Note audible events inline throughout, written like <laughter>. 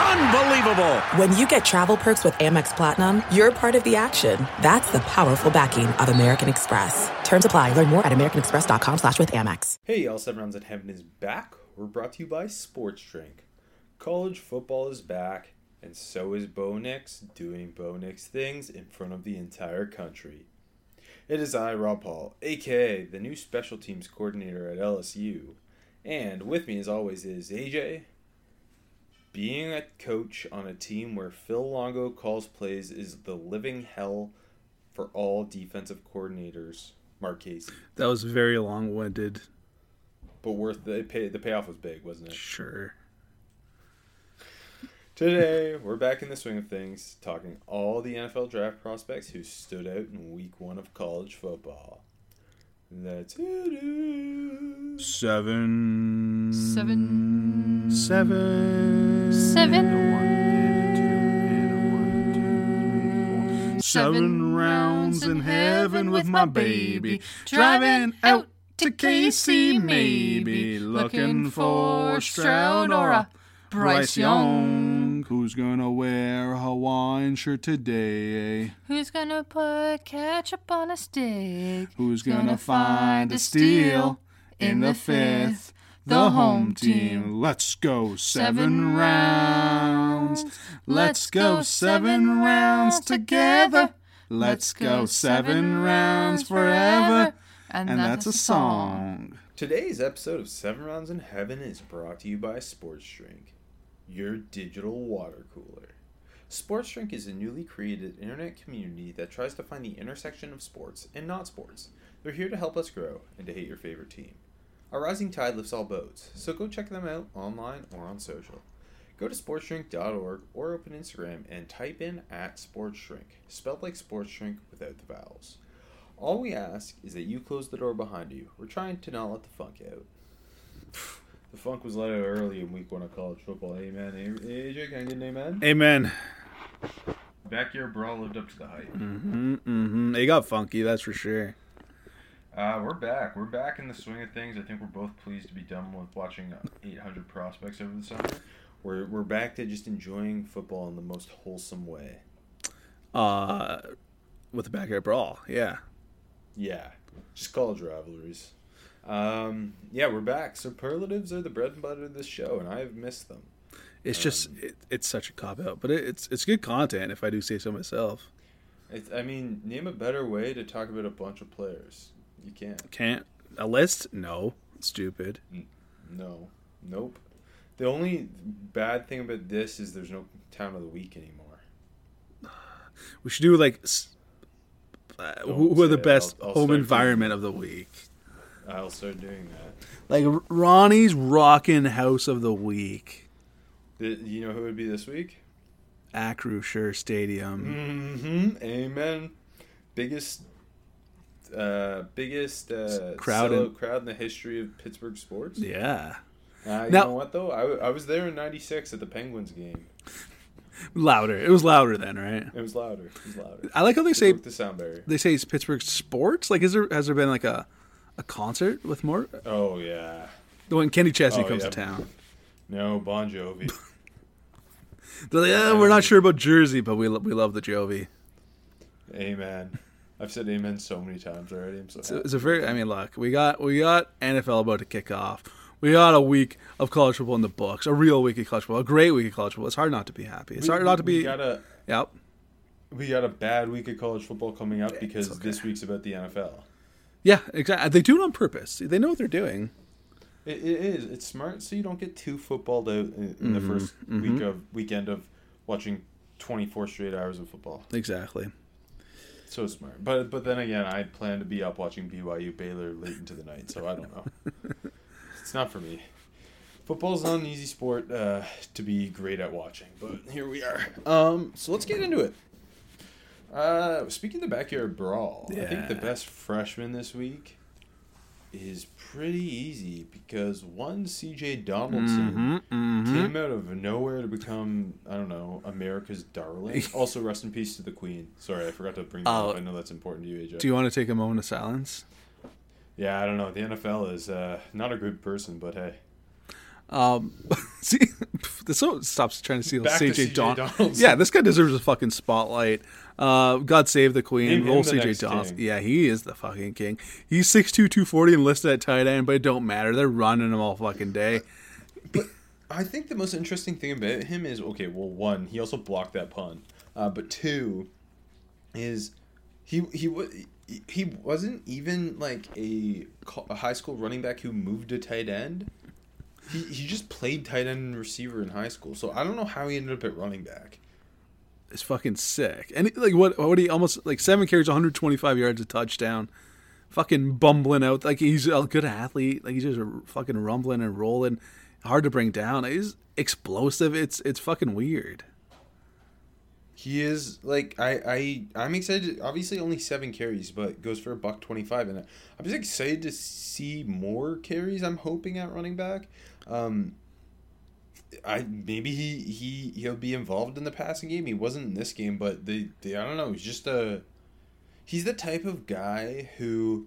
Unbelievable! When you get travel perks with Amex Platinum, you're part of the action. That's the powerful backing of American Express. Terms apply. Learn more at americanexpress.com slash with Amex. Hey, all seven rounds at heaven is back. We're brought to you by Sports Drink. College football is back, and so is Bo Nix doing Bo Nix things in front of the entire country. It is I, Rob Paul, aka the new special teams coordinator at LSU, and with me as always is AJ. Being a coach on a team where Phil Longo calls plays is the living hell for all defensive coordinators. Mark Casey, That was very long winded. but worth the pay. The payoff was big, wasn't it? Sure. Today, we're back in the swing of things, talking all the NFL draft prospects who stood out in week one of college football. Let's hit it. Seven. Seven. Seven. Seven. Seven rounds in heaven with my baby. Driving out to KC, maybe. Looking for Stroud or a Bryce Young. Who's gonna wear a Hawaiian shirt today? Who's gonna put ketchup on a stick? Who's gonna find a steal in the fifth? The home team. Let's go seven rounds. Let's go seven rounds together. Let's go seven rounds forever. And that's a song. Today's episode of Seven Rounds in Heaven is brought to you by Sports Drink, your digital water cooler. Sports Drink is a newly created internet community that tries to find the intersection of sports and not sports. They're here to help us grow and to hate your favorite team. A rising tide lifts all boats, so go check them out online or on social. Go to sportsdrink.org or open Instagram and type in at sportsdrink, spelled like sports drink without the vowels. All we ask is that you close the door behind you. We're trying to not let the funk out. The funk was let out early in week one of college football. Amen. A- AJ, can I get an amen? Amen. Backyard brawl lived up to the hype. Mm-hmm, mm-hmm. It got funky, that's for sure. Uh, we're back. We're back in the swing of things. I think we're both pleased to be done with watching uh, 800 prospects over the summer. We're, we're back to just enjoying football in the most wholesome way. Uh, with the backyard brawl, yeah. Yeah, just college rivalries. Um, yeah, we're back. Superlatives are the bread and butter of this show, and I've missed them. It's just it, it's such a cop out, but it, it's it's good content if I do say so myself. I mean, name a better way to talk about a bunch of players. You can't. Can't a list? No, stupid. No. Nope. The only bad thing about this is there's no town of the week anymore. <sighs> We should do like uh, who, who are the it. best I'll- I'll home environment of the week. I'll start doing that. Like Ronnie's rockin' house of the week, The, you know who would be this week? Acrisure Stadium. Mm-hmm. Amen. Biggest, uh, biggest uh, Crowd in- crowd in the history of Pittsburgh sports. Yeah, Uh, you Now- know what though? I was there in '96 at the Penguins game. louder. It was louder then, right? It was louder. It was louder. I like how they They say the sound barrier. they say it's Pittsburgh sports. Like, is there has there been like a a concert with more Oh yeah. The when Kenny Chesney Oh, comes yeah. to town? No Bon Jovi. <laughs> They're like, "Yeah, we're not sure about Jersey, but we lo- we love the Jovi. amen. I've said amen so many times already. I'm so happy. it's a very. I mean, look, we got we got NFL about to kick off. We got a week of college football in the books, a real week of college football, a great week of college football. It's hard not to be happy. It's We- hard not to be. got a Yep. we got a bad week of college football coming up because this week's about the NFL. Yeah, exactly. They do it on purpose. They know what they're doing. It, it is. It's smart so you don't get too footballed out in, in the 1st Mm-hmm. week of weekend of watching twenty four straight hours of football. Exactly. So smart. But but then again, I plan to be up watching BYU Baylor late into the night, so I don't know. <laughs> it's not for me. Football's not an easy sport uh, to be great at watching, but here we are. Um, so let's get into it. Uh, speaking of the backyard brawl, I think the best freshman this week is pretty easy because one CJ Donaldson came out of nowhere to become I don't know America's darling. <laughs> also, rest in peace to the Queen. Sorry, I forgot to bring that Oh. up. I know that's important to you, AJ. Do you want to take a moment of silence? yeah, I don't know. The NFL is uh, not a good person, but hey. Um, <laughs> see, <laughs> this stops trying to steal CJ Don- Donaldson. Yeah, this guy deserves a fucking spotlight. Uh, God save the Queen. Name Roll CJ next Donaldson. Yeah, he is the fucking king. He's 6'2", 240 and listed at tight end, but it don't matter. They're running him all fucking day. But I think the most interesting thing about him is okay. Well, one, he also blocked that pun, uh, but two, is he he wa- he wasn't even like a, a high school running back who moved to tight end. He he just played tight end and receiver in high school. So I don't know how he ended up at running back. It's fucking sick. And like what? What he almost like seven carries, 125 yards, a touchdown. Fucking bumbling out like he's a good athlete. Like he's just fucking rumbling and rolling, hard to bring down. He's explosive. It's it's fucking weird. He is like I I I'm excited. Obviously, only seven carries, but goes for a buck twenty five, and I'm just excited to see more carries. I'm hoping at running back. Um, I maybe he he he'll be involved in the passing game. He wasn't in this game, but they, they I don't know. He's just a he's the type of guy who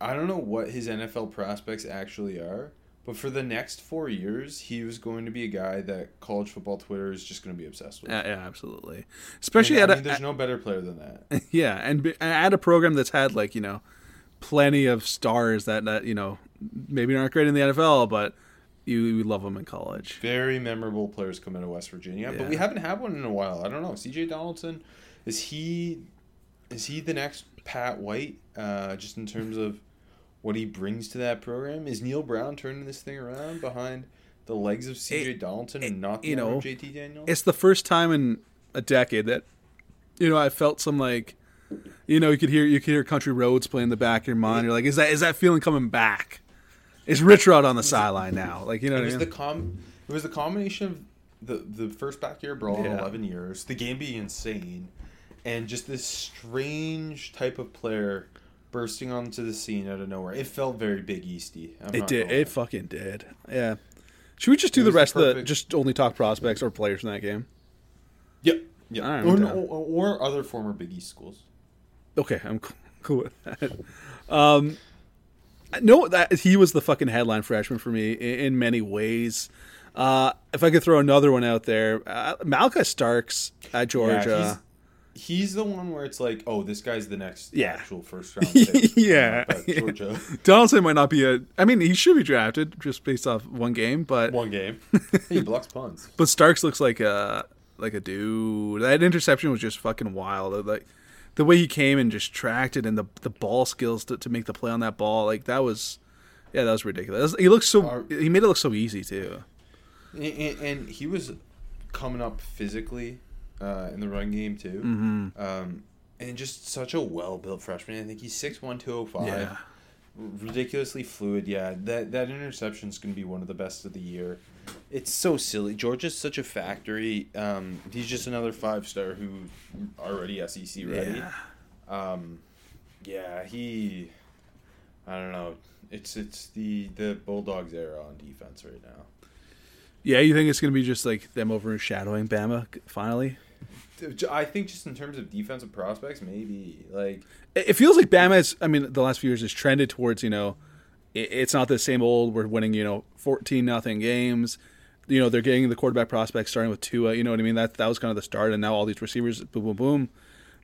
I don't know what his NFL prospects actually are. But for the next four years, he was going to be a guy that college football Twitter is just going to be obsessed with. Yeah, yeah absolutely. Especially And, at I mean, a, there's no better player than that. <laughs> Yeah, and at a program that's had like you know, plenty of stars that that you know maybe aren't great in the NFL, but you, you love them in college. Very memorable players come out of West Virginia, but we haven't had one in a while. I don't know. CJ Donaldson, is he, is he the next Pat White? Uh, just in terms of what he brings to that program, is Neal Brown turning this thing around behind the legs of CJ It- Donaldson and not the you know, JT Daniels? It's the first time in a decade that you know I felt some like you know you could hear you could hear Country Roads play in the back of your mind. You're like, is that is that feeling coming back? Is Rich Rod on the sideline now? Like you know It I was mean? the com. It was the combination of the the first backyard brawl in eleven years, the game being insane, and just this strange type of player bursting onto the scene out of nowhere. It felt very Big Easty. I'm It did. It fucking did. Yeah. Should we just do the rest of the just only talk prospects or players in that game? Yep. All right, or, or, or other former Big East schools. Okay, I'm cool, cool with that. Um, no, that he was the fucking headline freshman for me in, in many ways. Uh, if I could throw another one out there, uh, Malaki Starks at Georgia. he's, he's the one where it's like, oh, this guy's the next Yeah. actual first round pick. <laughs> Yeah. Georgia. <laughs> Donaldson might not be a. I mean, he should be drafted just based off one game, but One game. <laughs> he blocks punts. but Starks looks like a like a dude. That interception was just fucking wild. Like the way he came and just tracked it, and the the ball skills to, to make the play on that ball, like that was, yeah, that was ridiculous. He looked so. He made it look so easy too. And, and, he was coming up physically uh, in the run game too. Mm-hmm. Um, and just such a well built freshman. I think he's 6'1", 205. Yeah. Ridiculously fluid. Yeah, that that interception is going to be one of the best of the year. It's so silly. Georgia's such a factory. Um, he's just another five star who already SEC ready. Yeah. Um, yeah, he. I don't know. It's it's the the Bulldogs era on defense right now. Yeah, you think it's gonna be just like them overshadowing Bama finally? I think just in terms of defensive prospects, maybe like It feels like Bama has. I mean, the last few years has trended towards you know, it's not the same old. We're winning you know fourteen nothing games. You know they're getting the quarterback prospects starting with Tua. You know what I mean? That that was kind of the start, and now all these receivers, boom, boom, boom.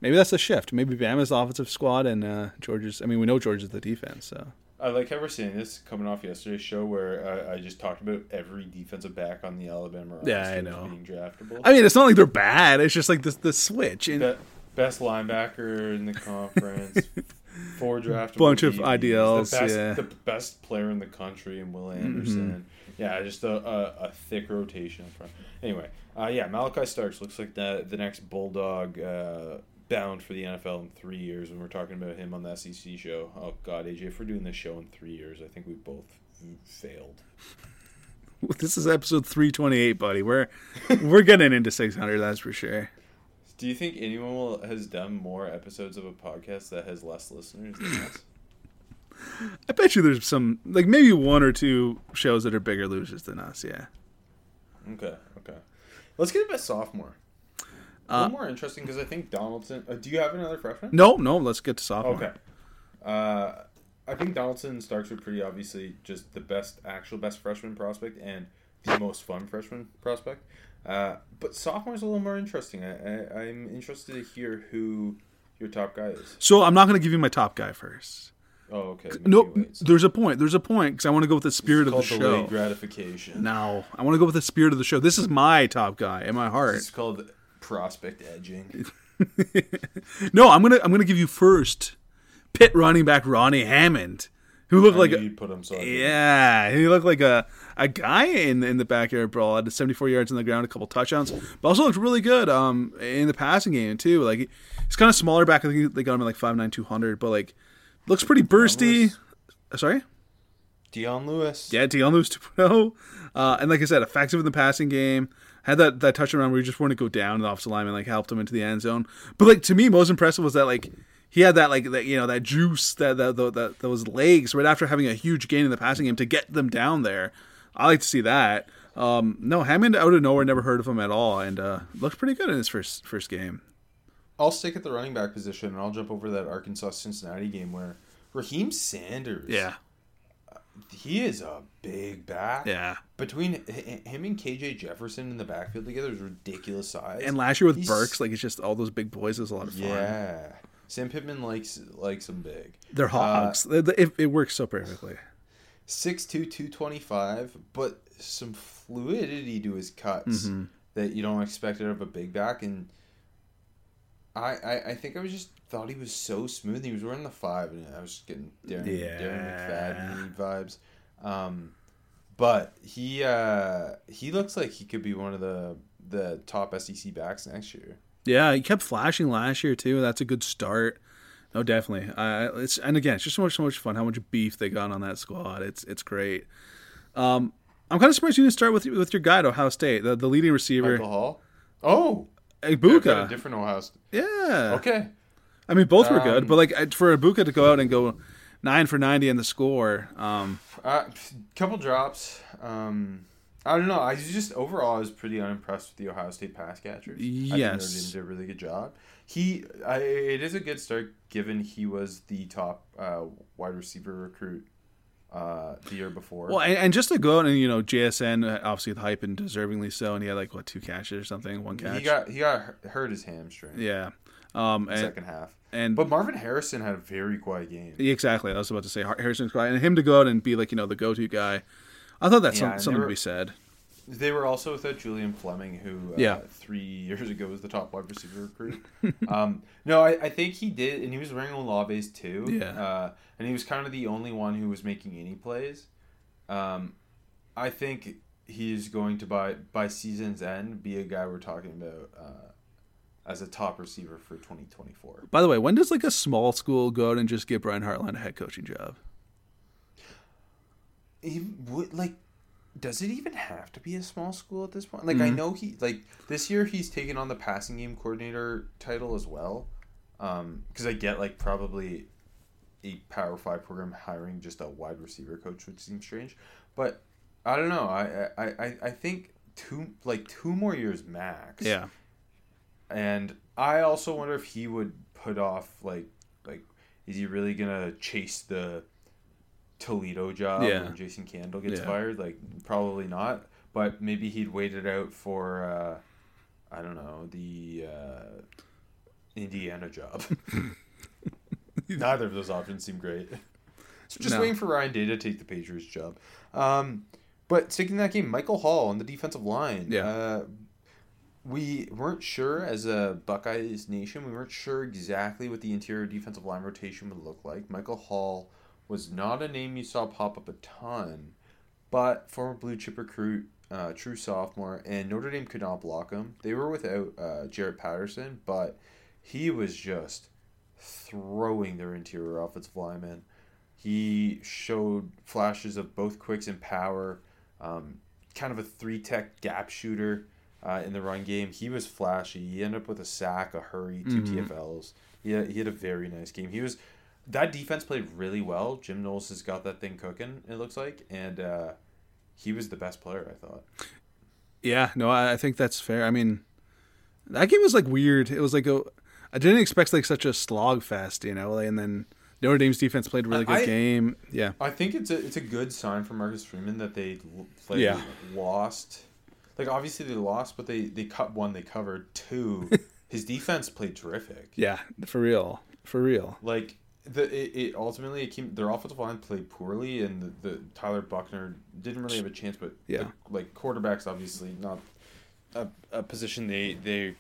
Maybe that's the shift. Maybe Bama's offensive squad, and uh, Georgia's. I mean, we know Georgia's the defense. So I like how we're seeing this coming off yesterday's show where I, I just talked about every defensive back on the Alabama roster Yeah, I know. being draftable. I mean, it's not like they're bad. It's just like the the switch and Be- best linebacker in the conference. <laughs> Four draftable. Bunch of IDLs, The best, yeah. the best player in the country in Will Anderson. Yeah, just a, a, a thick rotation front. Anyway, uh, yeah, Malaki Starks looks like the the next bulldog uh, bound for the NFL in three years. When we're talking about him on the SEC show. Oh God, AJ, if we're doing this show in three years, I think we both failed. <laughs> this is episode three twenty eight, buddy. We're we're getting into six hundred. That's for sure. Do you think anyone will, has done more episodes of a podcast that has less listeners than us? <laughs> I bet you there's some like maybe one or two shows that are bigger losers than us. Yeah. Okay, okay. Let's get a bit sophomore. A little more interesting because I think Donaldson. Uh, do you have another freshman? No, no. Let's get to sophomore. Okay. Uh, I think Donaldson and Starks are pretty obviously just the best, actual best freshman prospect and the most fun freshman prospect. Uh, but sophomore's a little more interesting. I, I, I'm interested to hear who your top guy is. So I'm not going to give you my top guy first. Oh, okay. No, Maybe wait. So there's a point. There's a point because I want to go with the spirit of the show. gratification. No, I want to go with the spirit of the show. This is my top guy in my heart. It's called prospect edging. <laughs> No, I'm gonna I'm gonna give you first. Pitt running back Rodney Hammond, who looked I like a, put him so yeah, he looked like a, a guy in in the backyard brawl. Had 74 yards on the ground, a couple touchdowns, but also looked really good um in the passing game too. Like he's kind of smaller back. I think they got him at like 5'9", 200, but like looks pretty bursty. Uh, Sorry. Dion Lewis. Yeah, Dion Lewis 2.0. Uh, and like I said, effective in the passing game. Had that, that touch around where he just wanted to go down and the offensive lineman like helped him into the end zone. But like to me, most impressive was that like he had that like that you know that juice that that, that, that those legs right after having a huge gain in the passing game to get them down there. I like to see that. Um, no, Hammond out of nowhere, never heard of him at all, and uh, looked pretty good in his first first game. I'll stick at the running back position and I'll jump over that Arkansas Cincinnati game where Raheim Sanders. Yeah, He is a big back. yeah. Between him and KJ Jefferson in the backfield together is ridiculous size. And last year with He's- Burks, like it's just all those big boys is a lot of fun. Yeah. Sam Pittman likes likes him big. They're hogs. Uh, it, it works so perfectly. 6'2", 225, but some fluidity to his cuts Mm-hmm. that you don't expect out of a big back. And I, I, I think I was just thought he was so smooth. He was wearing the five, and I was just getting Darren, Darren Yeah. McFadden vibes. Um, but he uh, he looks like he could be one of the the top SEC backs next year. Yeah, he kept flashing last year too. That's a good start. No, definitely. Uh, it's and again, it's just so much so much fun. How much beef they got on that squad. It's it's great. Um, I'm kind of surprised you didn't start with with your guy at Ohio State, the, the leading receiver, Michael Hall. Oh, Egbuka. Different Ohio. State. yeah. Okay. I mean, both were good, Um, but like for Egbuka to go out and go nine for ninety in the score, um, Uh, couple drops. Um, I don't know. I just overall, I was pretty unimpressed with the Ohio State pass catchers. I think Yes. Dame did a really good job. He, I, it is a good start given he was the top uh, wide receiver recruit uh, the year before. well, and, and just to go out and you know JSN uh, obviously the hype and deservingly so, and he had like what two catches or something, one catch. he got he got hurt his hamstring. yeah, um, and, second half. and But Marvin Harrison had a very quiet game. Exactly. I was about to say Harrison's quiet, and him to go out and be like you know the go-to guy. I thought that's Yeah, some, something to be said. They were also without Julian Fleming, who uh, Yeah. three <laughs> years ago was the top wide receiver recruit. <laughs> um, no, I, I think he did, and he was wearing Olave's too. Yeah. Uh, and he was kind of the only one who was making any plays. Um, I think he's going to by by season's end be a guy we're talking about uh, as a top receiver for 2024. By the way, when does like a small school go out and just give Brian Hartline a head coaching job? he would like does it even have to be a small school at this point? Like i know he like this year he's taken on the passing game coordinator title as well. Um because i get like probably a power five program hiring just a wide receiver coach which seems strange. But i don't know. I i i, I think two like two more years max. Yeah. and I also wonder if he would put off like like is he really gonna chase the Toledo job Yeah. when Jason Candle gets Yeah. fired? Like probably not. But maybe he'd wait it out for uh, I don't know the uh, Indiana job. <laughs> Neither of those options seem great. So just No. waiting for Ryan Day to take the Patriots job. Um, but sticking that game, Michael Hall on the defensive line. Yeah. Uh, we weren't sure as a Buckeyes nation. We weren't sure exactly what the interior defensive line rotation would look like. Michael Hall was not a name you saw pop up a ton, but former blue chip recruit, uh, true sophomore, and Notre Dame could not block him. They were without uh, Jarrett Patterson, but he was just throwing their interior offensive linemen. He showed flashes of both quicks and power, um, kind of a three tech gap shooter uh, in the run game. He was flashy. He ended up with a sack, a hurry, 2 TFLs. He had, he had a very nice game. He was that defense played really well. Jim Knowles has got that thing cooking. It looks like, and uh, he was the best player. I thought. Yeah, no, I, I think that's fair. I mean, that game was like weird. It was like a, I didn't expect like such a slog fest, you know. And then Notre Dame's defense played a really good I- game. Yeah, I think it's a it's a good sign for Marcus Freeman that they played, Yeah. lost. Like obviously they lost, but they they cut one, they covered two. <laughs> His defense played terrific. yeah, for real, for real. Like the it, it ultimately it came their offensive line played poorly, and the, the Tyler Buchner didn't really have a chance. But Yeah. the- like quarterbacks obviously not a, a position they they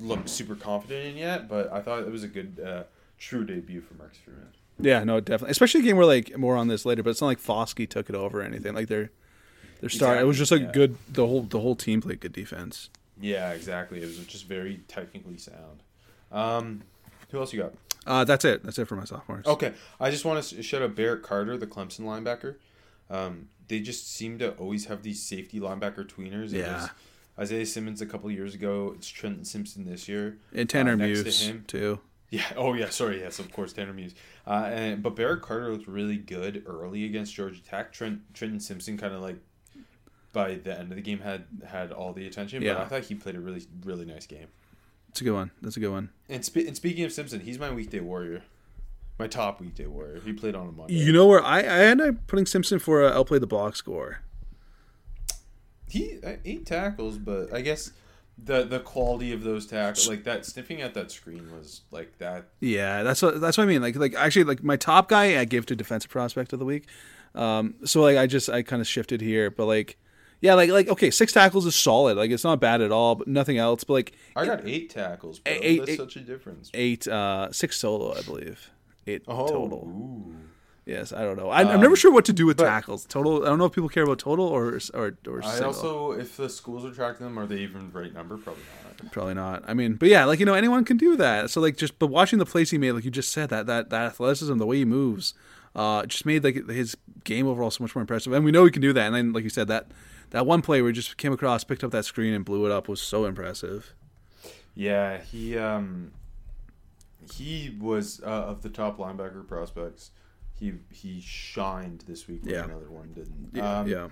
look super confident in yet. But I thought it was a good uh, true debut for Marcus Freeman. Yeah, no, definitely. Especially a game where like more on this later, but it's not like Foskey took it over or anything. Like they're their star. It was just a Exactly, good. The whole the whole team played good defense. Yeah, exactly. It was just very technically sound. Um, who else you got? Uh, that's it. That's it for my sophomores. Okay, I just want to shout out Barrett Carter, the Clemson linebacker. Um, they just seem to always have these safety linebacker tweeners. It Yeah. Isaiah Simmons a couple years ago. It's Trenton Simpson this year. and Tanner uh, next to Muse him. too. Yeah. <laughs> Oh yeah. Sorry. Yes. Of course. Tanner Muse. Uh, and but Barrett Carter looked really good early against Georgia Tech. Trent Trenton Simpson kind of like by the end of the game had had all the attention. Yeah. But I thought he played a really really nice game. It's a good one. That's a good one. And, spe- and speaking of Simpson, he's my weekday warrior. My top weekday warrior. He played on a Monday. You know where I I ended up putting Simpson for a I'll play the box score. He uh, eight tackles, but I guess the the quality of those tackles, like that sniffing at that screen, was like that. Yeah, that's what that's what I mean. Like like actually like my top guy I gave to defensive prospect of the week. Um, so like I just I kind of shifted here, but like yeah, like like okay, six tackles is solid. Like it's not bad at all, but nothing else. But like I got eight tackles, bro. Eight- That's eight- such a difference. eight uh six solo, I believe. Eight Oh, total. ooh. Yes, I don't know. I, I'm never sure what to do with tackles. Total. I don't know if people care about total or or or I single. also, if the schools are tracking them, are they even the right number? Probably not. Probably not. I mean, but yeah, like you know, anyone can do that. So like, just but watching the plays he made, like you just said, that that that athleticism, the way he moves, uh, just made like his game overall so much more impressive. And we know he can do that. And then, like you said, that that one play where he just came across, picked up that screen, and blew it up was so impressive. Yeah, he um, he was uh, of the top linebacker prospects. He he shined this week. Yeah. another one didn't. Yeah, um, yeah.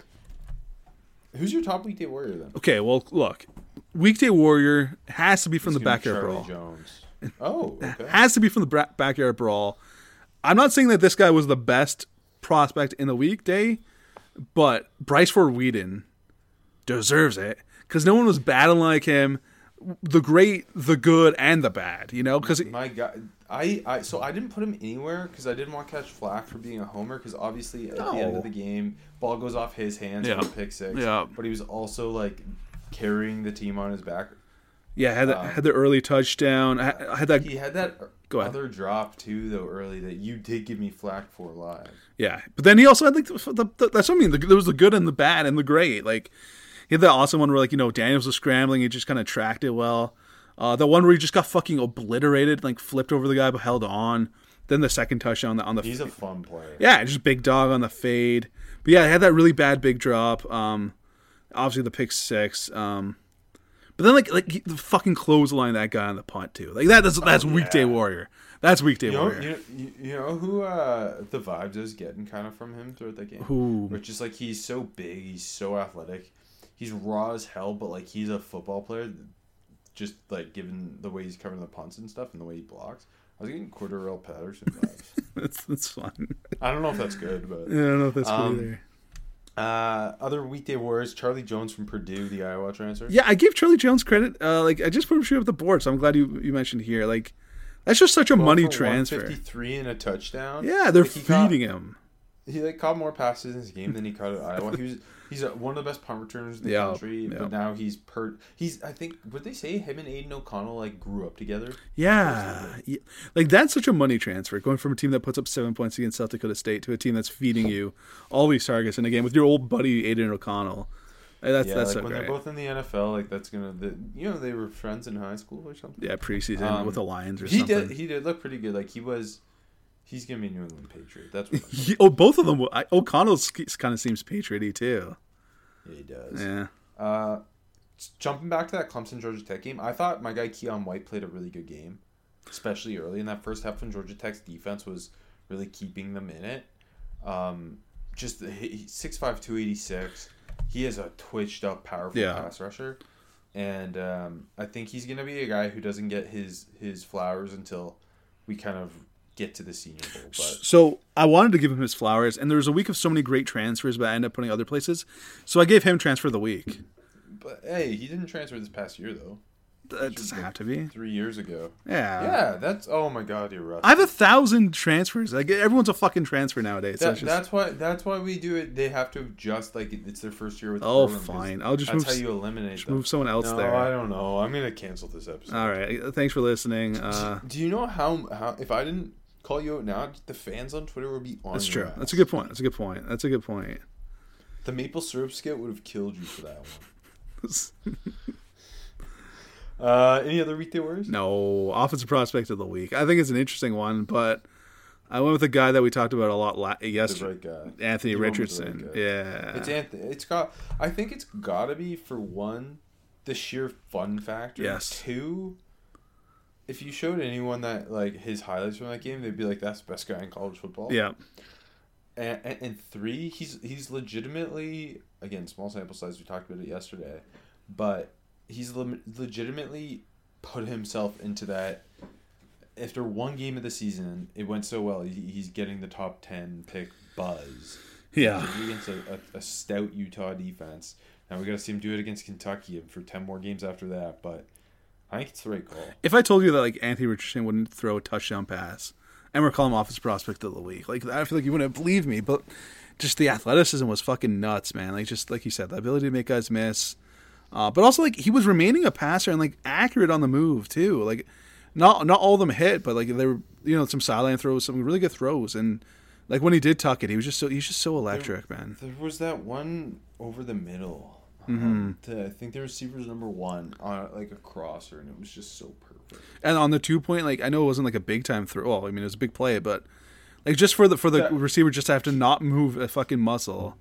Who's your top weekday warrior then? Okay, well, look, weekday warrior has to be from It's the backyard brawl. Jones. Oh, <laughs> okay. Has to be from the backyard brawl. I'm not saying that this guy was the best prospect in the weekday, but Bryce Ford Wheaton deserves it because no one was batting like him. The great, the good, and the bad. You know, because My God, I, I so I didn't put him anywhere because I didn't want to catch flack for being a homer. Because obviously at the end of the game, ball goes off his hands Yeah. for a pick six. Yeah. But he was also like carrying the team on his back. Yeah, had the, had the early touchdown. I I had that. He had that Go ahead. other drop too, though early that you did give me flack for live. Yeah, but then he also had like the, the, the that's what I mean. The, there was the good and the bad and the great. Like he had that awesome one where like you know Daniels was scrambling, he just kind of tracked it well. Uh, the one where he just got fucking obliterated, like flipped over the guy but held on. Then the second touchdown on the on the He's a fun player. yeah, just big dog on the fade. But yeah, he had that really bad big drop. Um, obviously the pick six. Um, but then like like he, the fucking clothesline that guy on the punt too. Like that that's that's weekday warrior. That's weekday You know, warrior. you, know, you, know who uh, the vibes is getting kind of from him throughout the game? Who? Which is like he's so big, he's so athletic, he's raw as hell, but like he's a football player. Just like given the way he's covering the punts and stuff and the way he blocks, I was getting Cordarrelle Patterson vibes. <laughs> that's that's fun. I don't know if that's good, but I don't know if that's Um, either. Uh, other weekday warriors: Charlie Jones from Purdue, the Iowa transfer. Yeah, I gave Charlie Jones credit. Uh, like I just put him straight up the board, so I'm glad you you mentioned here. Like that's just such a money transfer. Fifty-three and a touchdown. Yeah, they're Like, he caught- feeding him. He like caught more passes in his game than he caught at Iowa. He was he's a, one of the best punt returners in the Yeah, country. yeah. But now he's per he's I think would they say him and Aidan O'Connell like grew up together? Yeah. yeah, like that's such a money transfer. Going from a team that puts up seven points against South Dakota State to a team that's feeding you all these targets in a game with your old buddy Aidan O'Connell. Uh, That's yeah, that's like so when great. they're both in the NFL, like that's gonna the you know they were friends in high school or something. yeah, preseason Um, with the Lions or he something. did he did look pretty good. Like he was he's gonna be a New England Patriot. That's what <laughs> He- oh, both of them. I, O'Connell kind of seems patrioty too. yeah, he does. Yeah. Uh, jumping back to that Clemson Georgia Tech game, I thought my guy Keion White played a really good game, especially early in that first half when Georgia Tech's defense was really keeping them in it. Um, just the- he- 6'5", 286. He is a twitched up, powerful Yeah. pass rusher, and um, I think he's gonna be a guy who doesn't get his his flowers until we kind of get to the Senior Bowl. But So I wanted to give him his flowers, and there was a week of so many great transfers, but I ended up putting other places. So I gave him transfer of the week. but hey, he didn't transfer this past year though. That doesn't have to be. Three years ago. Yeah. Yeah, that's oh my god, you're rough. I have a thousand transfers. Like everyone's a fucking transfer nowadays. That, it's just, That's why. That's why we do it. They have to adjust. Like it's their first year with. The Oh, fine. I'll just That's move how you eliminate. just them. move someone else no, there. I don't know. I'm gonna cancel this episode. all right. Thanks for listening. Uh, Do you know how how if I didn't call you out now, the fans on Twitter would be on. that's true. ass. That's a good point. That's a good point. That's a good point. The maple syrup skit would have killed you for that one. <laughs> Uh, any other weekday words? No, offensive prospect of the week. I think it's an interesting one, but I went with a guy that we talked about a lot la- yesterday. right. Anthony You Richardson. right yeah. It's Anthony. It's got. I think it's got to be for one, the sheer fun factor. Yes. Two, if you showed anyone that like his highlights from that game, they'd be like, "That's the best guy in college football." yeah. And, and, and three, he's he's legitimately again small sample size. We talked about it yesterday, but he's le- legitimately put himself into that. After one game of the season, it went so well. He, he's getting the top ten pick buzz Yeah. against a, a, a stout Utah defense. Now we got to see him do it against Kentucky for ten more games after that. But I think it's. If I told you that like Anthony Richardson wouldn't throw a touchdown pass, and we're calling him offensive prospect of the week, like I feel like you wouldn't believe me, but just the athleticism was fucking nuts, man. Like just like you said, the ability to make guys miss, uh, but also like he was remaining a passer and like accurate on the move too. Like not not all of them hit, but like they were you know some sideline throws, some really good throws, and like when he did tuck it, he was just so he's just so electric, man. There was that one over the middle. Mm-hmm. Um, to, I think the receiver's number one on like a crosser, and it was just so perfect. And on the two point, like I know it wasn't like a big time throw. Well, I mean it was a big play, but like just for the for the That- receiver just to have to not move a fucking muscle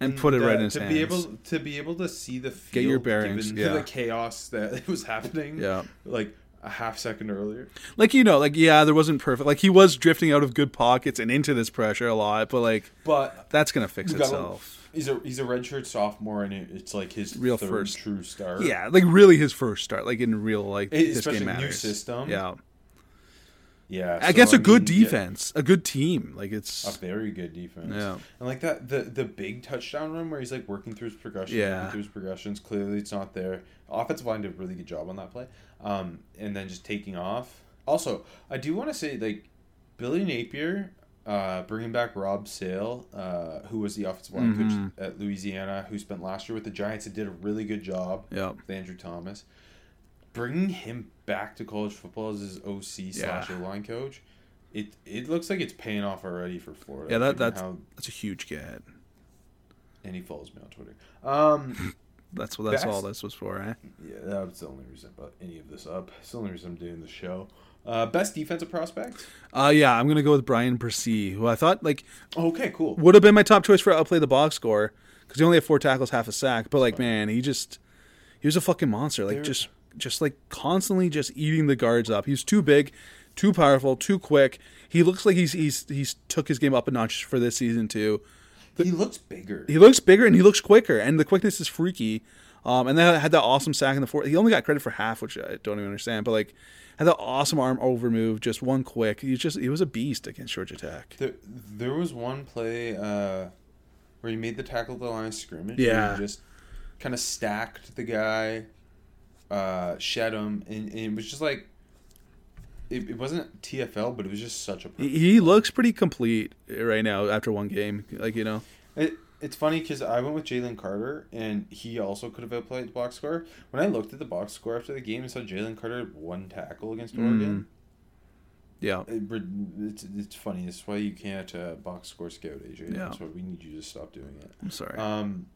and put it That- right in his to hands. be able to be able to see the field, Get your bearings, given yeah. the chaos that <laughs> was happening. Yeah. like a half second earlier. like you know, like yeah, there wasn't perfect. Like he was drifting out of good pockets and into this pressure a lot, but like But that's gonna fix itself. He's a he's a redshirt sophomore, and it's like his Real first. true start. Yeah, like really his first start, like in real like Eh, this game new system. Yeah, yeah. against so, a I good mean, yeah, defense, a good team. Like it's a very good defense. Yeah. and like that the the big touchdown run where he's like working through his progressions, Yeah. working through his progressions. Clearly, it's not there. Offensive line did a really good job on that play, um, and then just taking off. Also, I do want to say like Billy Napier. Uh, bringing back Rob Sale, uh, who was the offensive line Mm-hmm. coach at Louisiana, who spent last year with the Giants and did a really good job. yeah. with Andrew Thomas. Bringing him back to college football as his OC slash Yeah. O line coach, it it looks like it's paying off already for Florida. Yeah, that that's how, that's a huge get. and he follows me on Twitter. Um, <laughs> That's what that's all this was for, eh? yeah, that's the only reason I brought any of this up. It's the only reason I'm doing the show. Uh, best defensive prospect. Uh yeah, I'm gonna go with Bryan Bresee, who I thought like Okay, cool. would have been my top choice for outplay the box score because he only had four tackles, half a sack. But like, man, he just he was a fucking monster. Like There- just just like constantly just eating the guards up. He's too big, too powerful, too quick. He looks like he's he's he's took his game up a notch for this season too. he looks bigger. He looks bigger and he looks quicker, and the quickness is freaky. Um, and then had that awesome sack in the fourth. He only got credit for half, which I don't even understand. But like, had that awesome arm over move, just one quick. He just he was a beast against Georgia Tech. There, there was one play uh, where he made the tackle at the line of scrimmage. Yeah. he just kind of stacked the guy, uh, shed him, and, and it was just like it, it wasn't TFL, but it was just such a. He, he looks pretty complete right now after one game. Like you know, It, it's funny because I went with Jalen Carter, and he also could have outplayed the box score. When I looked at the box score after the game, I saw Jalen Carter had one tackle against Mm. Oregon. yeah. It, it's, it's funny. That's why you can't uh, box score scout, AJ. Yeah. That's why we need you to stop doing it. I'm sorry. Um,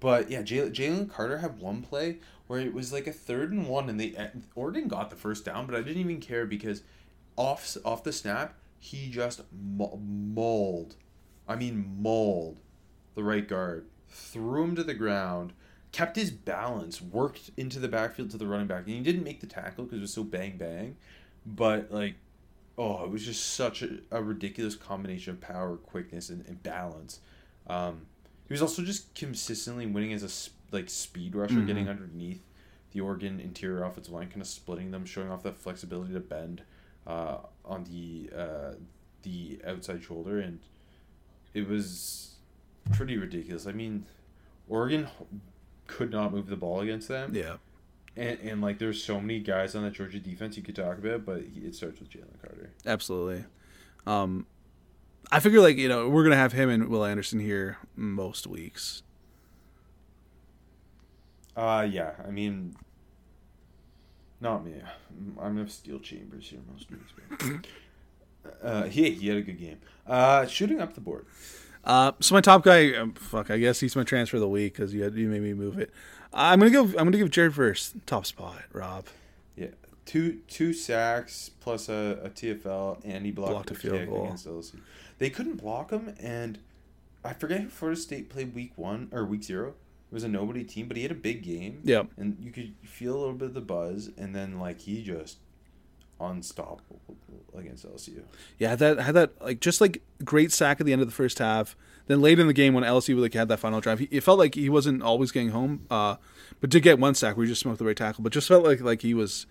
but yeah, Jalen Jalen Carter had one play where it was like a third and one, and they Oregon got the first down, but I didn't even care because off off the snap he just mauled, I mean mauled, the right guard, threw him to the ground, kept his balance, worked into the backfield to the running back, and he didn't make the tackle because it was so bang bang, but like oh, it was just such a, a ridiculous combination of power, quickness, and, and balance. Um, he was also just consistently winning as a like speed rusher, Mm-hmm. getting underneath the Oregon interior offensive line, kind of splitting them, showing off that flexibility to bend uh, on the uh, the outside shoulder, and it was pretty ridiculous. I mean, Oregon could not move the ball against them. Yeah. And, and like there's so many guys on that Georgia defense you could talk about, but it starts with Jalen Carter. Absolutely. Um, I figure like you know we're gonna have him and Will Anderson here most weeks. Uh yeah, I mean, not me. I'm gonna steal Chambers here most weeks. <laughs> Uh, he he had a good game. Uh, shooting up the board. Uh, so my top guy, um, fuck, I guess he's my transfer of the week because you had, you made me move it. I'm gonna go. I'm gonna give Jared first top spot. Rob. Yeah, two two sacks plus a, a TFL, and he blocked, Blocked a field goal. against LSU. They couldn't block him, and I forget who Florida State played week one or week zero. It was a nobody team, but he had a big game. Yep. and you could feel a little bit of the buzz, and then like he just unstoppable against LSU. Yeah, had that had that like just like great sack at the end of the first half. Then late in the game when LSU like had that final drive, he, it felt like he wasn't always getting home, uh, but did get one sack where he just smoked the right tackle. But just felt like like he was,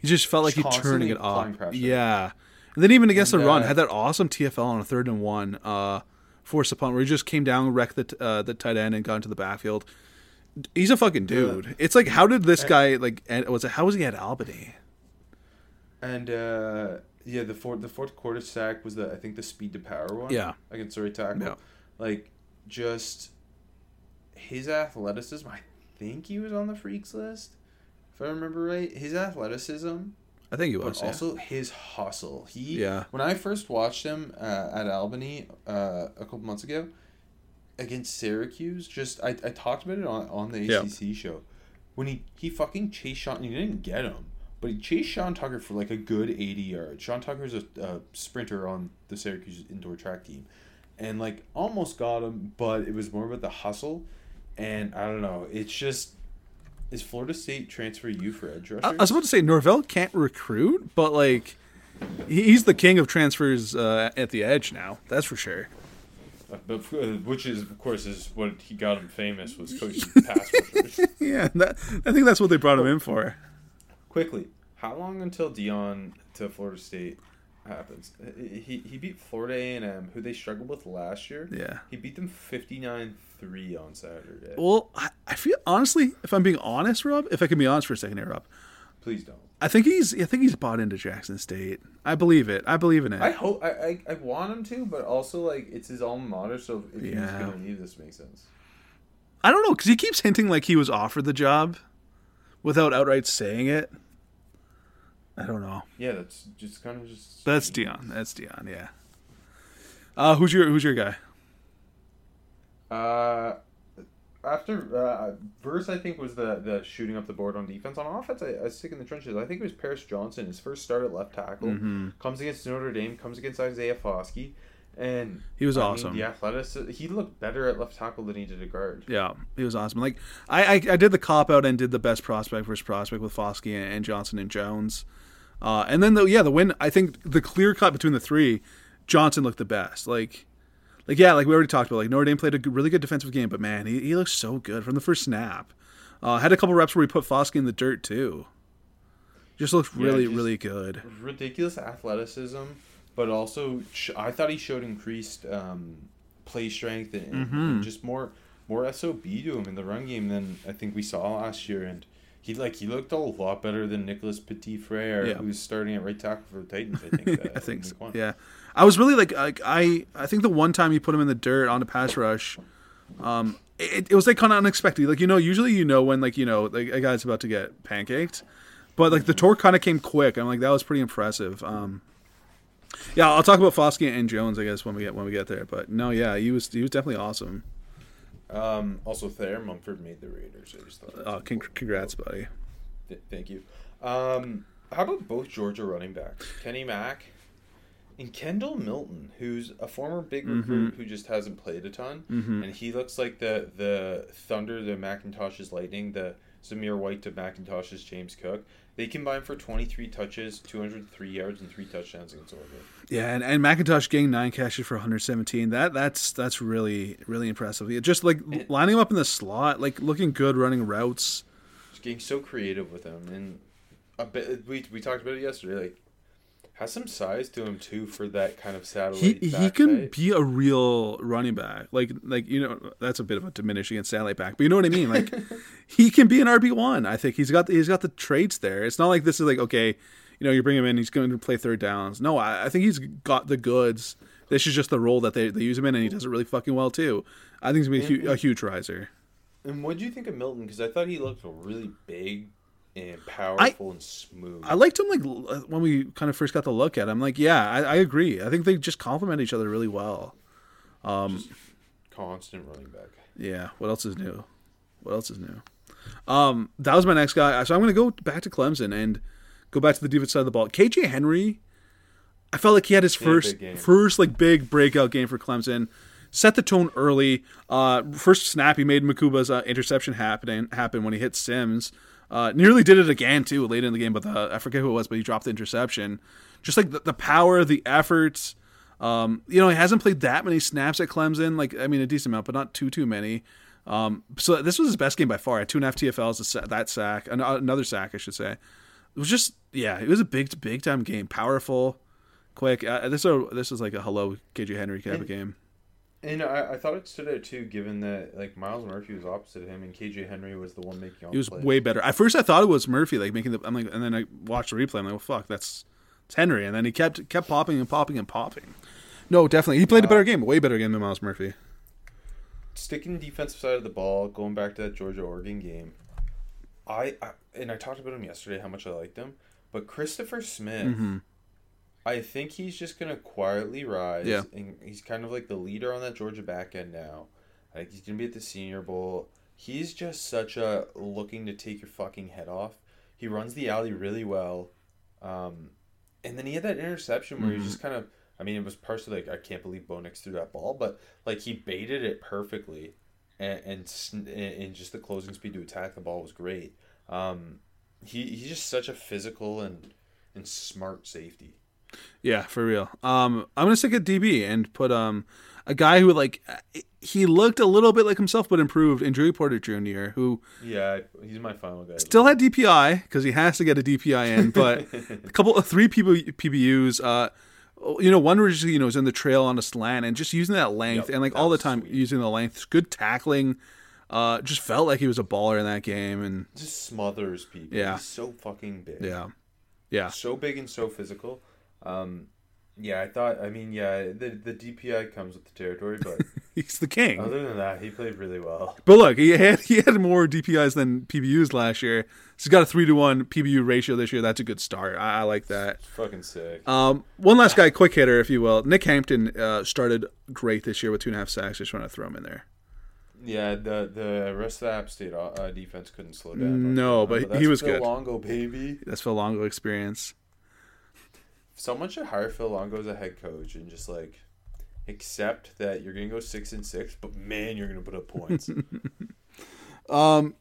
he just felt like he Just turning it off. Yeah, and then even against And, the run, uh, had that awesome TFL on a third and one, uh, forced upon where he just came down, wrecked the t- uh, the tight end, and got into the backfield. He's a fucking dude. It's like how did this guy like? Was it how was he at Albany? And uh, yeah, the fourth the fourth quarter sack was the I think the speed to power one. Yeah. against right tackle. Yeah. Like just his athleticism. I think he was on the freaks list, if I remember right. His athleticism, I think he was. but yeah. also his hustle. He Yeah. When I first watched him uh, at Albany uh, a couple months ago against Syracuse, just I, I talked about it on on the Yeah. ACC show when he he fucking chased Sean. He didn't get him, but he chased Sean Tucker for like a good eighty yards. Sean Tucker's a, a sprinter on the Syracuse indoor track team, and like almost got him, but it was more about the hustle. And I don't know. It's just is Florida State transfer you for edge rusher? I I was about to say Norvell can't recruit, but like he's the king of transfers uh, at the edge now. That's for sure. Uh, But uh, which is, of course, is what he got him famous was coaching <laughs> pass rushers. Yeah, that, I think that's what they brought him in for. Quickly, how long until Deion to Florida State happens? He he beat Florida A and M, who they struggled with last year. Yeah. he beat them 59-3 on Saturday. Well, I, I feel honestly, if I'm being honest, Rob, if I can be honest for a second here, Rob, Please don't. I think he's I think he's bought into Jackson State. I believe it. I believe in it. I hope I, I, I want him to, but also like it's his alma mater, so if he's Yeah. gonna leave, this makes sense. I don't know because he keeps hinting like he was offered the job without outright saying it. I don't know. Yeah, that's just kind of just. That's Deion. That's Deion. Yeah. Uh, who's your Who's your guy? Uh, after uh, verse, I think was the the shooting up the board on defense. On offense, I, I stick in the trenches. I think it was Paris Johnson. His first start at left tackle Mm-hmm. comes against Notre Dame, comes against Isaiah Foskey, and He was I mean, awesome. the athleticism. He looked better at left tackle than he did at guard. Yeah, he was awesome. Like I, I, I did the cop out and did the best prospect versus prospect with Foskey and, and Johnson and Jones, uh, and then the yeah the win. I think the clear cut between the three, Johnson looked the best. Like, like yeah, like we already talked about. Like Notre Dame played a really good defensive game, but man, he, he looks so good from the first snap. Uh, had a couple reps where he put Foskey in the dirt too. Just looked Yeah, really just- really good. ridiculous athleticism, but also I thought he showed increased um, play strength and, and- Mm-hmm. and just more more sob to him in the run game than I think we saw last year. And he like he looked a lot better than Nicholas Petit Frere, Yeah. who's starting at right tackle for the Titans. I <laughs> think. Uh, I think so. one. Yeah, I was really like, like I I think the one time you put him in the dirt on a pass rush, um, it, it was like kind of unexpected. Like you know, usually you know when like you know like a guy's about to get pancaked, but like the torque kind of came quick. I'm like that was pretty impressive. Um, yeah, I'll talk about Foskey and Jones I guess when we get when we get there. But no, yeah, he was he was definitely awesome. Um, also, Thayne Munford made the Raiders. I just thought. that was Uh, con- congrats, buddy. Th- thank you. Um, how about both Georgia running backs, Kenny Mack And Kendall Milton, who's a former big Mm-hmm. recruit who just hasn't played a ton, and he looks like the the Thunder, the McIntosh's Lightning, the Zamir White to McIntosh's James Cook. They combine for 23 touches, 203 yards, and three touchdowns against Oregon. Yeah, and, and McIntosh getting nine catches for 117. That that's that's really really impressive. Yeah, just like lining him up in the slot, like looking good, running routes. Just getting so creative with him, and a bit, we we talked about it yesterday. Like, has some size to him too for that kind of satellite. He he can type. be a real running back. Like like you know that's a bit of a diminishing against satellite back, but you know what I mean. Like <laughs> he can be an RB one. I think he's got the, he's got the traits there. It's not like this is like okay, you know you bring him in, he's going to play third downs. No, I, I think he's got the goods. This is just the role that they, they use him in, and he does it really fucking well too. I think he's gonna be a, hu- a huge riser. And what do you think of Milton? Because I thought he looked really big and powerful and smooth. I liked him like when we kind of first got the look at him. Like, yeah, I, I agree. I think they just complement each other really well. um Constant running back. Yeah. What else is new? What else is new? Um, that was my next guy. So I'm going to go back to Clemson and go back to the defense side of the ball. KJ Henry, I felt like he had his first big first like big breakout game for Clemson. Set the tone early. Uh, first snap, he made Mukuba's uh, interception happen happen when he hit Sims. Uh, nearly did it again too late in the game, but the, I forget who it was, but he dropped the interception. Just like the, the power, the efforts. Um, you know, he hasn't played that many snaps at Clemson. Like, I mean, a decent amount, but not too too many. Um, so this was his best game by far. At two and a half TFLs, a sa- that sack, an- another sack, I should say. It was just, yeah, it was a big big time game. Powerful, quick. Uh, this is this is like a hello KJ Henry type of game. And I, I thought it stood out too, given that like Myles Murphy was opposite him, and KJ Henry was the one making all He was plays. way better. At first, I thought it was Murphy, like making the. I'm like, and then I watched the replay. I'm like, well, fuck, that's it's Henry. And then he kept kept popping and popping and popping. No, definitely, he played a better game, a way better game than Myles Murphy. Sticking defensive side of the ball, going back to that Georgia Oregon game. I, I and I talked about him yesterday how much I liked him, but Christopher Smith. Mm-hmm. I think he's just gonna quietly rise. Yeah. and he's kind of like the leader on that Georgia back end now. Think he's gonna be at the Senior Bowl. He's just such a looking to take your fucking head off. He runs the alley really well, um, and then he had that interception where Mm-hmm. he just kind of. I mean, it was partially like I can't believe Bo Nix threw that ball, but like he baited it perfectly, and and, and just the closing speed to attack the ball was great. Um, he he's just such a physical and and smart safety. Yeah, for real. Um, I'm gonna stick at DB and put um a guy who like he looked a little bit like himself but improved in Drew Porter Jr. who Yeah, he's my final guy. still had DPI because he has to get a DPI in, but <laughs> a couple of three PB, PBUs. Uh, you know, one was you know was in the trail on a slant and just using that length Yep, and like all the time sweet. using the length. Good tackling. Uh, just felt like he was a baller in that game and just smothers people. Yeah. He's so fucking big. yeah, yeah. So big and so physical. Um, yeah, I thought. I mean, yeah, the the DPI comes with the territory, but <laughs> He's the king. other than that, he played really well. But look, he had he had more DPIs than PBUs last year. So he's got a three to one PBU ratio this year. That's a good start. I, I like that. It's fucking sick. Um, one last guy, quick hitter, if you will. Nick Hampton uh, started great this year with two and a half sacks. Just want to throw him in there. yeah, the the rest of the App State uh, defense couldn't slow down. No, but that's he was Phil good. Longo, baby. That's Phil Longo experience. Someone should hire Phil Longo as a head coach and just like accept that you're gonna go six and six, but man, you're gonna put up points. <laughs> um,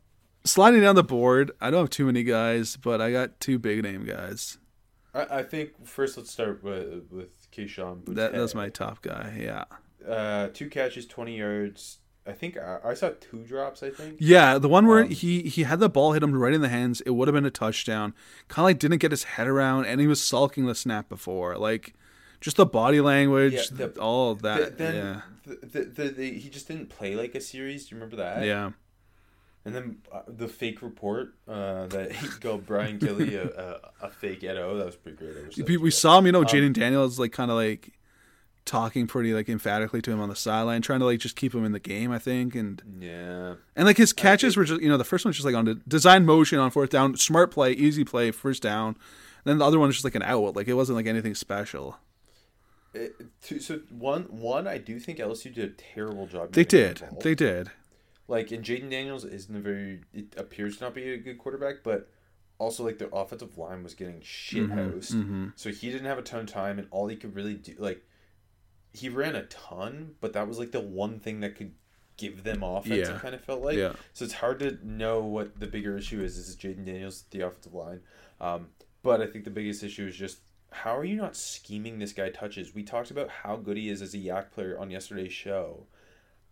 Sliding down the board, I don't have too many guys, but I got two big name guys. I, I think first let's start with with Kayshon. That that's my top guy. Yeah, uh, two catches, twenty yards. I think I, I saw two drops. I think. yeah. The one where Um, he he had the ball hit him right in the hands, it would have been a touchdown. Kind of like didn't get his head around, and he was sulking the snap before. Like just the body language, Yeah, the- all of that. Th- then yeah, the, the, the, the, he just didn't play like a series. Do you remember that? yeah. And then uh, the fake report uh, that he called Brian Kelly a, a, a fake Edo. That was pretty great. I wish that We, we saw him, you know, Um, Jayden Daniels like kind of like talking pretty like emphatically to him on the sideline, trying to like just keep him in the game. I think, and Yeah. and like his catches were just you know the first one's just like on the design motion on fourth down, smart play, easy play, first down. And then the other one was just like an out, like it wasn't like anything special. Uh, it, two, so one one I do think LSU did a terrible job. They did, involved. they did. like and Jayden Daniels isn't a very it appears to not be a good quarterback, but also like the offensive line was getting shit mm-hmm. housed, mm-hmm. so he didn't have a ton of time, and all he could really do like he ran a ton, but that was like the one thing that could give them offense. Yeah. It kind of felt like Yeah. so it's hard to know what the bigger issue is. Is it Jayden Daniels the offensive line? Um, but I think the biggest issue is just how are you not scheming this guy touches? We talked about how good he is as a YAC player on yesterday's show.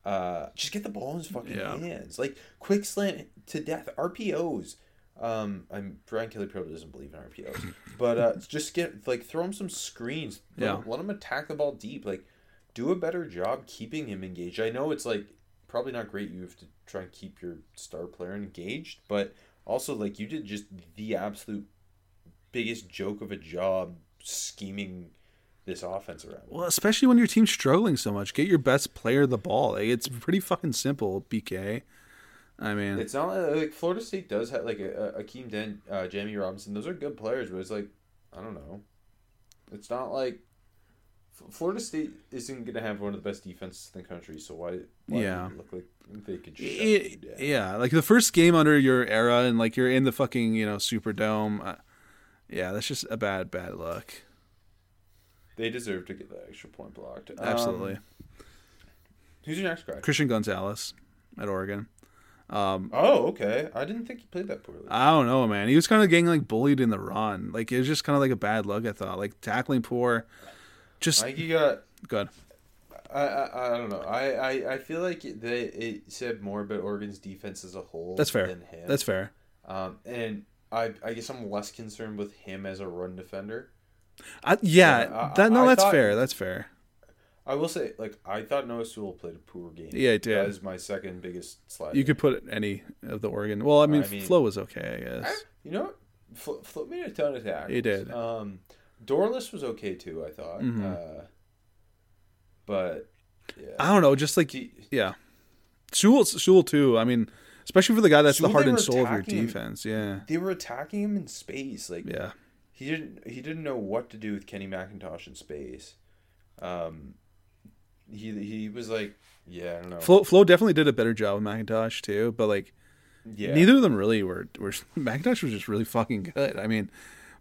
Uh, just get the ball in his fucking Yeah. hands. Like quick slant to death. RPOs. Um, I'm Brian Kelly probably doesn't believe in RPOs, but uh, <laughs> just get like throw him some screens. Let, Yeah. let him attack the ball deep. Like do a better job keeping him engaged. I know it's like probably not great. You have to try and keep your star player engaged, but also like you did just the absolute biggest joke of a job scheming this offense around. Well, especially when your team's struggling so much, get your best player the ball. Like, it's pretty fucking simple, BK. I mean, It's not like, like Florida State does have like a, a Akeem Dent, uh, Jammie Robinson. Those are good players, but it's like I don't know. It's not like Florida State isn't gonna have one of the best defenses in the country. So why? why Yeah. it look like they could it- yeah, like the first game under your era, and like you're in the fucking you know Superdome. Uh, yeah, that's just a bad, bad look. They deserve to get that extra point blocked. Um, Absolutely. who's your next guy? Christian Gonzalez at Oregon. Oh, okay. I didn't think he played that poorly. I don't know, man. He was kind of getting like bullied in the run. Like it was just kind of like a bad look. I thought, like tackling poor. Just I think he got. good. I, I, I don't know. I, I, I feel like they it said more about Oregon's defense as a whole. That's fair. Than him. That's fair. Um, and I, I guess I'm less concerned with him as a run defender. I, yeah, Yeah, I- that no, I that's thought- fair. That's fair. I will say, like, I thought Noah Sewell played a poor game. Yeah, he did. That is my second biggest slide. You could put any of the Oregon. Well, I mean, I mean- Flo was okay, I guess. You know what? Fl- Flip made a ton of tackles. He did. Um, Dorlus was okay too. I thought. Mm-hmm. Uh, but yeah, I don't know, just like He- yeah, Sewell, Sewell too. I mean, especially for the guy that's Sewell, the heart and soul of your attacking him. defense. Yeah, they were attacking him in space. Like yeah, he didn't he didn't know what to do with Kenny McIntosh in space. Um, he he was like, yeah, I don't know. Flo, Flo definitely did a better job with McIntosh too, but like yeah, neither of them really were. Were <laughs> McIntosh was just really fucking good. I mean,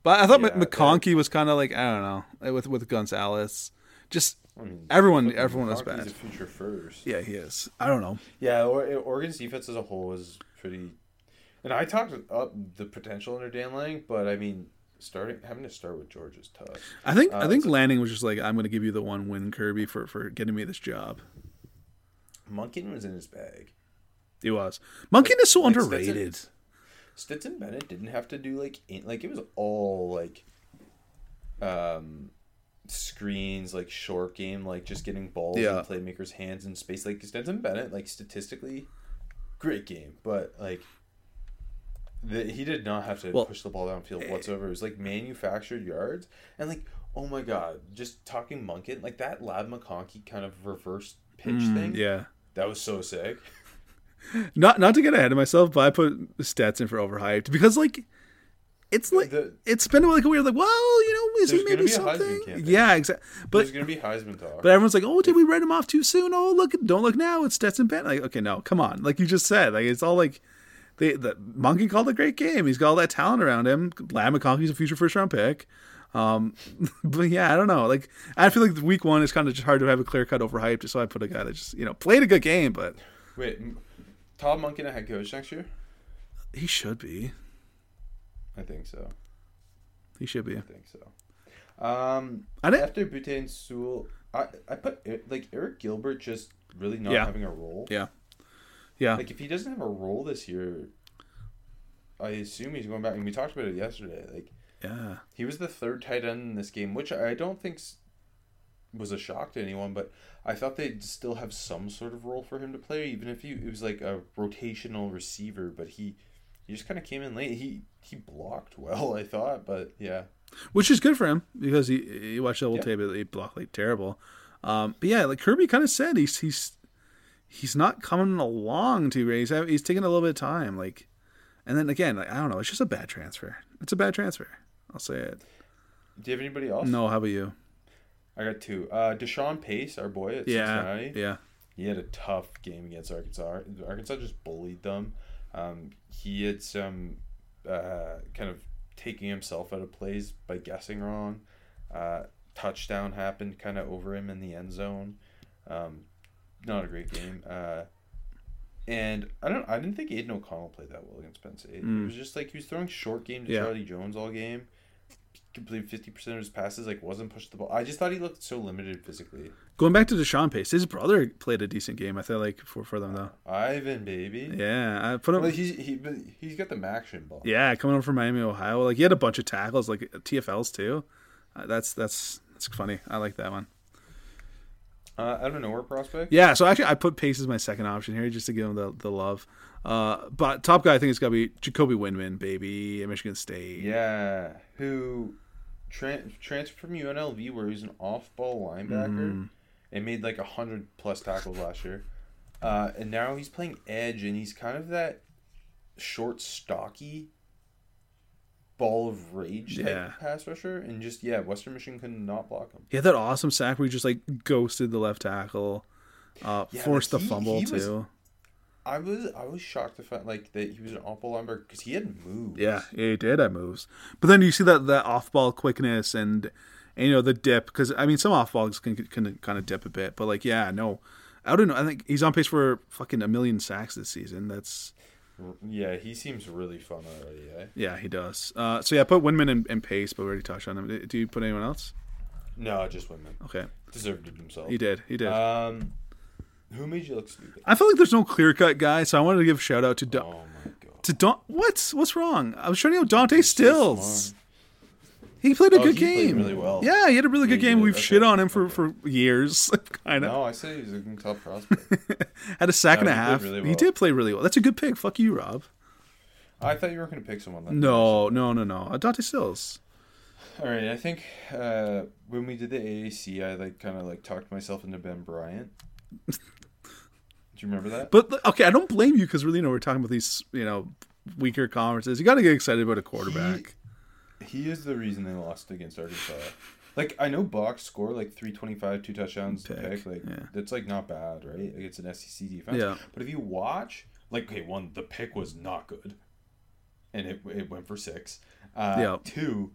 but I thought Yeah, Mc McConkey was kind of like I don't know with with Gonzalez. Just I mean, everyone everyone was bad. a future first. Yeah, he is. I don't know. Yeah, or, Oregon's defense as a whole was pretty. And I talked up the potential under Dan Lang, but I mean, starting having to start with George is tough. I think Uh, I think Lanning was just like I'm going to give you the one win, Kirby, for for getting me this job. Monken was in his bag. He was. Monken is so like underrated. Stetson- Stetson Bennett didn't have to do like in, like it was all like um screens like short game like just getting balls Yeah. in playmakers hands in space like Stetson Bennett like statistically great game but like the, he did not have to Well, eh, push the ball downfield whatsoever it was like manufactured yards and like oh my god just talking Monken like that Ladd McConkey kind of reverse pitch thing Mm, Yeah. that was so sick <laughs> Not not to get ahead of myself, but I put Stetson for overhyped because like it's like The- it's been like a weird like well you know is he maybe be something? yeah exactly but there's gonna be Heisman talk. but everyone's like oh did we write him off too soon? Oh look don't look now. It's Stetson Bennett like okay no come on. Like you just said like it's all like they the monkey called a great game. He's got all that talent around him. Ladd McConkey's a future first round pick. Um <laughs> but yeah I don't know. Like I feel like the week one is kind of just hard to have a clear cut overhyped so I put a guy that just you know played a good game but Wait, Todd Monken a head coach next year? he should be I think so. he should be I think so. Um, I didn't- after Butane Sewell, I I put like Arik Gilbert just really not Yeah. having a role. yeah yeah Like if he doesn't have a role this year, I assume he's going back. And we talked about it yesterday. Like yeah he was the third tight end in this game, which I don't think was a shock to anyone. But I thought they'd still have some sort of role for him to play, even if he it was like a rotational receiver. But he he just kind of came in late. He he blocked well, I thought, but yeah. which is good for him because he he watched the whole Yeah. tape. He blocked like terrible. Um, but yeah, like Kirby kind of said, he's he's he's not coming along too great. He's he's taking a little bit of time. Like, and then again, like, I don't know. It's just a bad transfer. It's a bad transfer. I'll say it. Do you have anybody else? No, how about you? I got two. Uh, Deshawn Pace, our boy at Yeah, Cincinnati. yeah, He had a tough game against Arkansas. Arkansas just bullied them. Um, he had some uh, kind of taking himself out of plays by guessing wrong. Uh, touchdown happened kind of over him in the end zone. Um, not a great game. Uh, and I don't. I didn't think Aidan O'Connell played that well against Penn State. It was just like he was throwing short game to Yeah. Charlie Jones all game. Completed fifty percent of his passes. Like wasn't pushed the ball. I just thought he looked so limited physically. Going back to Deshawn Pace, his brother played a decent game. I feel like for for them though. Ivan, baby. Yeah, I put him. Well, he's he, but he's got the action ball. Yeah, coming over from Miami, Ohio. Like he had a bunch of tackles, like TFLs too. Uh, that's that's that's funny. I like that one. Uh, I don't know where prospect. Yeah, so actually, I put Pace as my second option here just to give him the, the love. Uh, but top guy, I think it's got to be Jacoby Windmon, baby, at Michigan State. Yeah, who tran transferred from UNLV where he was an off-ball linebacker Mm-hmm. and made like a hundred plus tackles last year, uh, and now he's playing edge and he's kind of that short, stocky ball of rage type Yeah. pass rusher, and just yeah, Western Michigan could not block him. He had that awesome sack where he just like ghosted the left tackle, uh, Yeah, forced like, the fumble he was- too. I was I was shocked to find like that he was an linebacker because he had moves. Yeah, yeah, he did have moves. But then you see that that off ball quickness and, and you know the dip because I mean some off balls can can kind of dip a bit, but like yeah, no, I don't know. I think he's on pace for fucking a million sacks this season. That's yeah, he seems really fun already. Eh? yeah, he does. Uh, so yeah, put Windmon and, and Pace, but we already touched on him. Do you put anyone else? No, just women Okay, deserved it himself. he did. He did. Um, who made you look stupid? I feel like there's no clear cut guy, so I wanted to give a shout out to Don. Oh my god. To Don, what's what's wrong? I was showing you Dante He's Stills. He played a Oh, good he played game. really well. Yeah, he had a really Yeah, good game. did. We've Okay. shit on him for, Okay. for years, <laughs> kind of. No, I say he's a top prospect. <laughs> Had a sack No, and a half. really He did play really well. That's a good pick. Fuck you, Rob. I thought you were going to pick someone. Like No, no, no, no. Uh, Dante Stills. All right, I think uh, when we did the AAC, I like kind of like talked myself into Ben Bryant. <laughs> Do you remember that? But okay, I don't blame you because really, you know, we're talking about these, you know, weaker conferences. You got to get excited about a quarterback. He is the reason they lost against Arkansas. Like I know Box scored like three twenty five, two touchdowns, Pick, pick. Like yeah. that's like not bad, right? Like it's an SEC defense. Yeah. But if you watch, like, okay, one, the pick was not good, and it it went for six. Uh, Yeah. Two,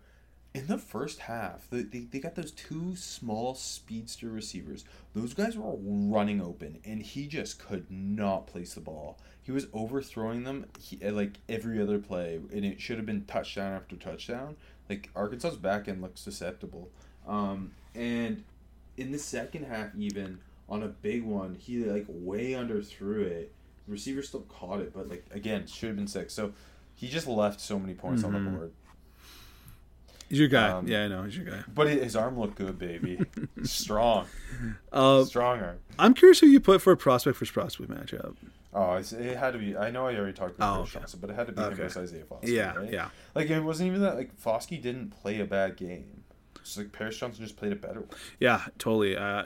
in the first half, the, they, they got those two small speedster receivers. Those guys were running open, and he just could not place the ball. He was overthrowing them he, like every other play, and it should have been touchdown after touchdown. Like Arkansas's back end looks susceptible. Um, and in the second half, even on a big one, he like way underthrew it. The receiver still caught it, but like again, should have been six. So he just left so many points on the board. He's your guy. Um, yeah, I know. He's your guy. But his arm looked good, baby. <laughs> Strong, Uh, strong arm. I'm curious who you put for a prospect versus prospect matchup. Oh, it had to be. I know I already talked about Oh, Chris okay. Johnson, but it had to be Okay. him versus Isaiah Foskey. Yeah, right? yeah. Like it wasn't even that. Like Foskey didn't play a bad game. It's like Paris Johnson just played a better one. Yeah, totally. Uh,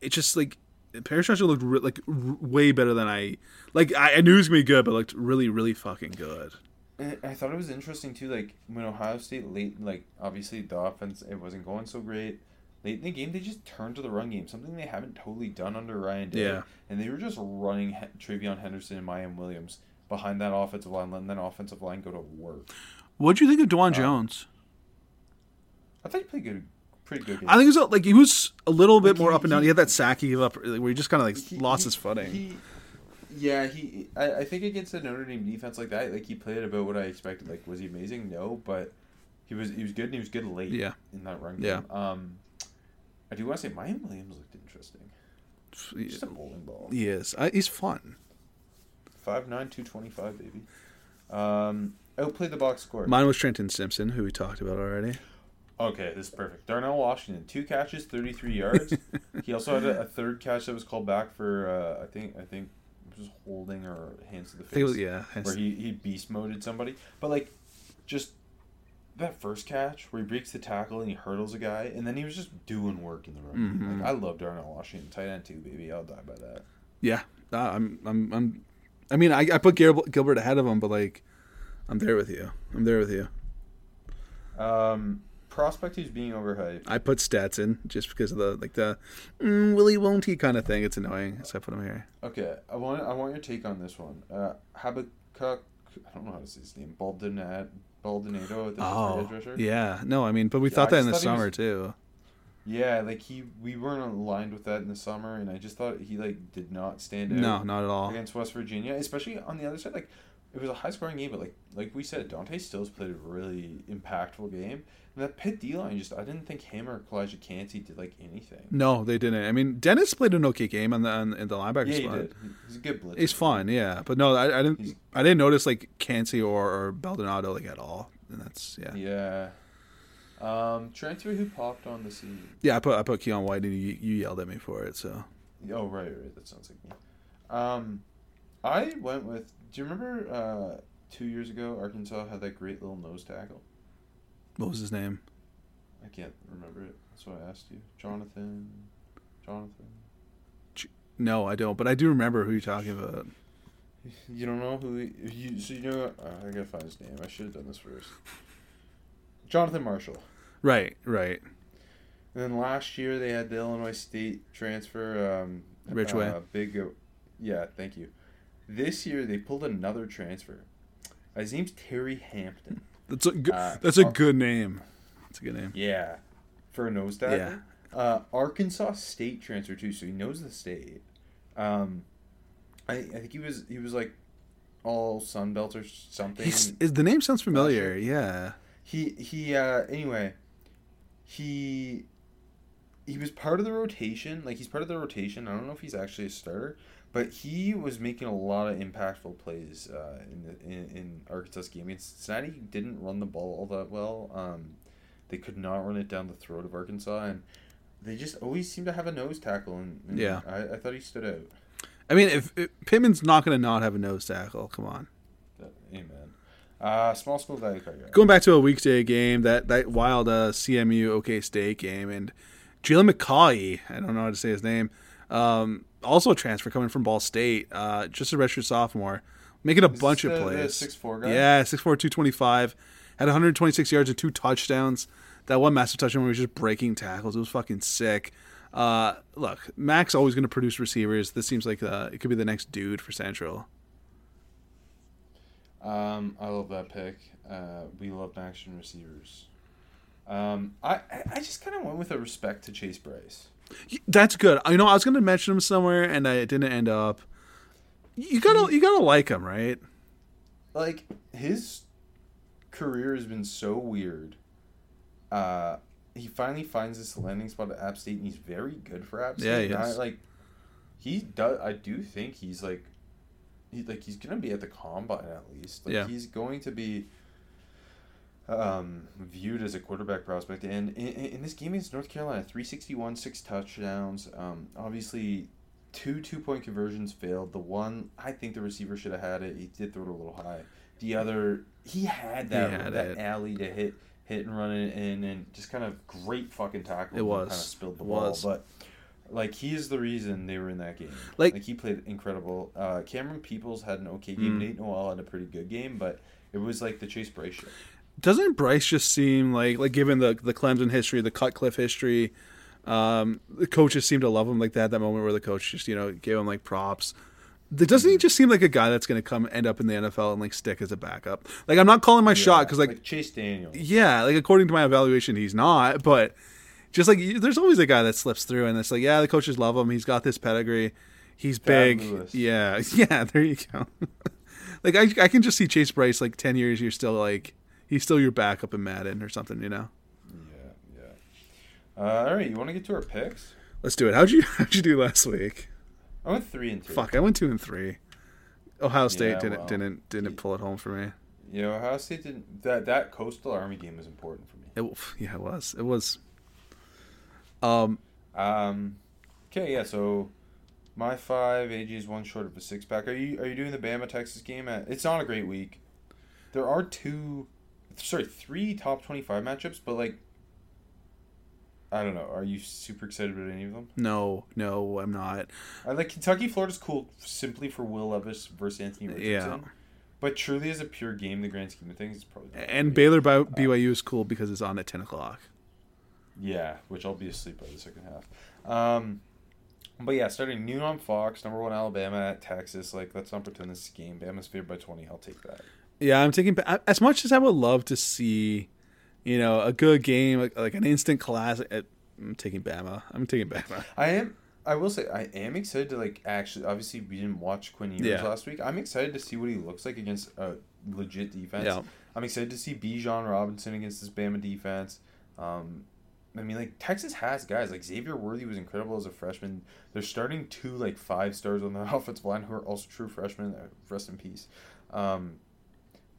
it's just like Paris Johnson looked re- like r- way better than I like. I, I knew he was gonna be good, but looked really, really fucking good. I thought it was interesting too. Like when Ohio State late, like obviously the offense it wasn't going so great. Late in the game, they just turned to the run game, something they haven't totally done under Ryan Day. Yeah. And they were just running he- TreVeyon Henderson and Miyan Williams behind that offensive line, letting that offensive line go to work. What'd you think of Dawand Uh, Jones? I thought he played good, pretty good. Game. I think it was like he was a little bit Like, more he- up and down. he- He had that sack he gave up where he just kind of like lost his footing. Yeah, he. I, I think against a Notre Dame defense like that, like he played about what I expected. Like, was he amazing? No, but he was. He was good, and he was good late. Yeah. In that run Yeah. game. Um, I do want to say Miyan Williams looked interesting. Just a bowling ball. he is. I, he's fun. Five nine two twenty five, baby. Um, outplayed the box score. Mine was Trenton Simpson, who we talked about already. Okay, this is perfect. Darnell Washington, two catches, thirty-three yards. <laughs> he also had a, a third catch that was called back for uh, I think I think was holding or hands to the face. was yeah. where he, he beast moded somebody. But like, just that first catch where he breaks the tackle and he hurdles a guy, and then he was just doing work in the room. Mm-hmm. Like I love Darnell Washington, tight end too, baby. I'll die by that. Yeah, I'm, I'm, I'm. I mean, I, I put Gilbert ahead of him, but like, I'm there with you. I'm there with you. Um, prospect who's being overhyped. I put Stetson just because of the like the mm, will he won't he kind of thing. It's annoying, so I put him here. Okay, I want I want your take on this one. Uh, Habakkuk I don't know how to say his name. Baldonado, Baldonado the Oh, yeah. No, I mean, but we Yeah, thought that in the thought summer was- too. Yeah, like he, we weren't aligned with that in the summer, and I just thought he like did not stand out. No, not at all. against West Virginia, especially on the other side. Like it was a high scoring game, but like like we said, Dante Stills played a really impactful game. And that Pitt D line just I didn't think him or Calijah Kancey did like anything. No, they didn't. I mean, Dennis played an okay game on the on, in the linebacker Yeah, he spot. did. He's a good blitzer. He's fun, yeah. But no, I, I didn't. He's- I didn't notice like Cansey or, or Baldonado like at all. And that's yeah. Yeah. Um, transfer who popped on the season. Yeah, I put I put Keion White and you, you yelled at me for it. So Oh right, right. That sounds like me. Um, I went with. Do you remember uh, two years ago Arkansas had that great little nose tackle? what was his name? I can't remember it. That's why I asked you, Jonathan. Jonathan. No, I don't. But I do remember who you're talking about. <laughs> You don't know who he, you. So you know. Uh, I gotta find his name. I should have done this first. <laughs> Jonathan Marshall. Right, right. And then last year they had the Illinois State transfer. Um, Ridgeway. Uh, big. Yeah, thank you. This year they pulled another transfer. His name's Terry Hampton. That's a good. Uh, that's a Ar- good name. That's a good name. Yeah, for a nose tackle. Uh, Arkansas State transfer too, so he knows the state. Um, I, I think he was he was like all Sun Belt or something. He's, is the name sounds familiar. Yeah. He he uh anyway, he he was part of the rotation. Like he's part of the rotation. I don't know if he's actually a starter, but he was making a lot of impactful plays uh, in the in, in Arkansas game. And Cincinnati didn't run the ball all that well. Um, they could not run it down the throat of Arkansas, and they just always seem to have a nose tackle. And, and Yeah. I, I thought he stood out. I mean, if, if Pittman's not going to not have a nose tackle, come on. Amen. Uh, small school value card. guy. Going back to a weekday game, that that wild uh, CMU OK State game, and Jalen McCauley, I don't know how to say his name, um, also a transfer coming from Ball State, uh, just a redshirt sophomore, making a Is bunch of the plays. 6'4" guy? Yeah, 6'4", 225, had 126 yards and two touchdowns. That one massive touchdown where he was just breaking tackles. It was fucking sick. Uh, look, MAC's always going to produce receivers. This seems like uh, it could be the next dude for Central. Um, I love that pick. Uh, we love action receivers. Um, I I I just kind of went with a respect to Chase Brice. That's good. You know, I was going to mention him somewhere, and I didn't end up. You gotta, you gotta like him, right? Like his career has been so weird. Uh, he finally finds this landing spot at App State, and he's very good for App State. Yeah, he I, like he does. I do think he's like, he like he's gonna be at the combine at least. Like Yeah. he's going to be. Um, viewed as a quarterback prospect, and in, in this game against North Carolina, three sixty one, six touchdowns. Um, obviously, two two point conversions failed. The one I think the receiver should have had it. He did throw it a little high. The other he had that had that it. alley to hit hit and run it in and just kind of great fucking tackle. It was. kind of spilled the It ball, was. but like he is the reason they were in that game. Like- like he played incredible. Uh, Camerun Peoples had an okay game. Mm. Nate Noel had a pretty good game, but it was like the Chase Brice show. Doesn't Brice just seem like, like given the the Clemson history, the Cutcliffe history, um, the coaches seem to love him like that. That moment where the coach just you know gave him like props. Doesn't he just seem like a guy that's going to come end up in the NFL and like stick as a backup? Like I'm not calling my shot because like Chase Daniel. Yeah, like according to my evaluation, he's not. But just like there's always a guy that slips through, and it's like, yeah, the coaches love him. He's got this pedigree. He's big. Yeah, <laughs> yeah. There you go. <laughs> like I, I can just see Chase Brice. Like ten years, you're still like he's still your backup in Madden or something. You know. Yeah, yeah. Uh, all right, you want to get to our picks? Let's do it. How'd you <laughs> How'd you do last week? I went three and two. Fuck, I went two and three. Ohio State Yeah, didn't well, didn't didn't pull it home for me. You know, Ohio State didn't. That that Coastal Army game was important for me. It, yeah, it was. It was. Um, Um, okay, yeah. So my five, AG is one short of a six pack. Are you are you doing the Bama Texas game? At, it's not a great week. There are two, sorry, three top twenty five matchups, but like, I don't know. Are you super excited about any of them? no, no, I'm not. I like Kentucky. Florida's cool simply for Will Levis versus Anthony Richardson. Yeah. But truly, as a pure game, the grand scheme of things, it's probably And. Baylor by BYU is cool because it's on at ten o'clock. Yeah, which I'll be asleep by the second half. Um, But yeah, starting noon on Fox, number one Alabama at Texas. Like, let's not pretend this is a game. Bama's favored by twenty. I'll take that. Yeah, I'm taking as much as I would love to see, you know, a good game like, like an instant classic. I'm taking Bama. I'm taking Bama. I am. I will say I am excited to like actually. Obviously, we didn't watch Quinn Ewers Yeah. last week. I'm excited to see what he looks like against a legit defense. Yeah. I'm excited to see Bijan Robinson against this Bama defense. Um, I mean, like Texas has guys like Xavier Worthy was incredible as a freshman. They're starting two like five stars on their <laughs> offensive line who are also true freshmen. uh, Rest in peace. Um,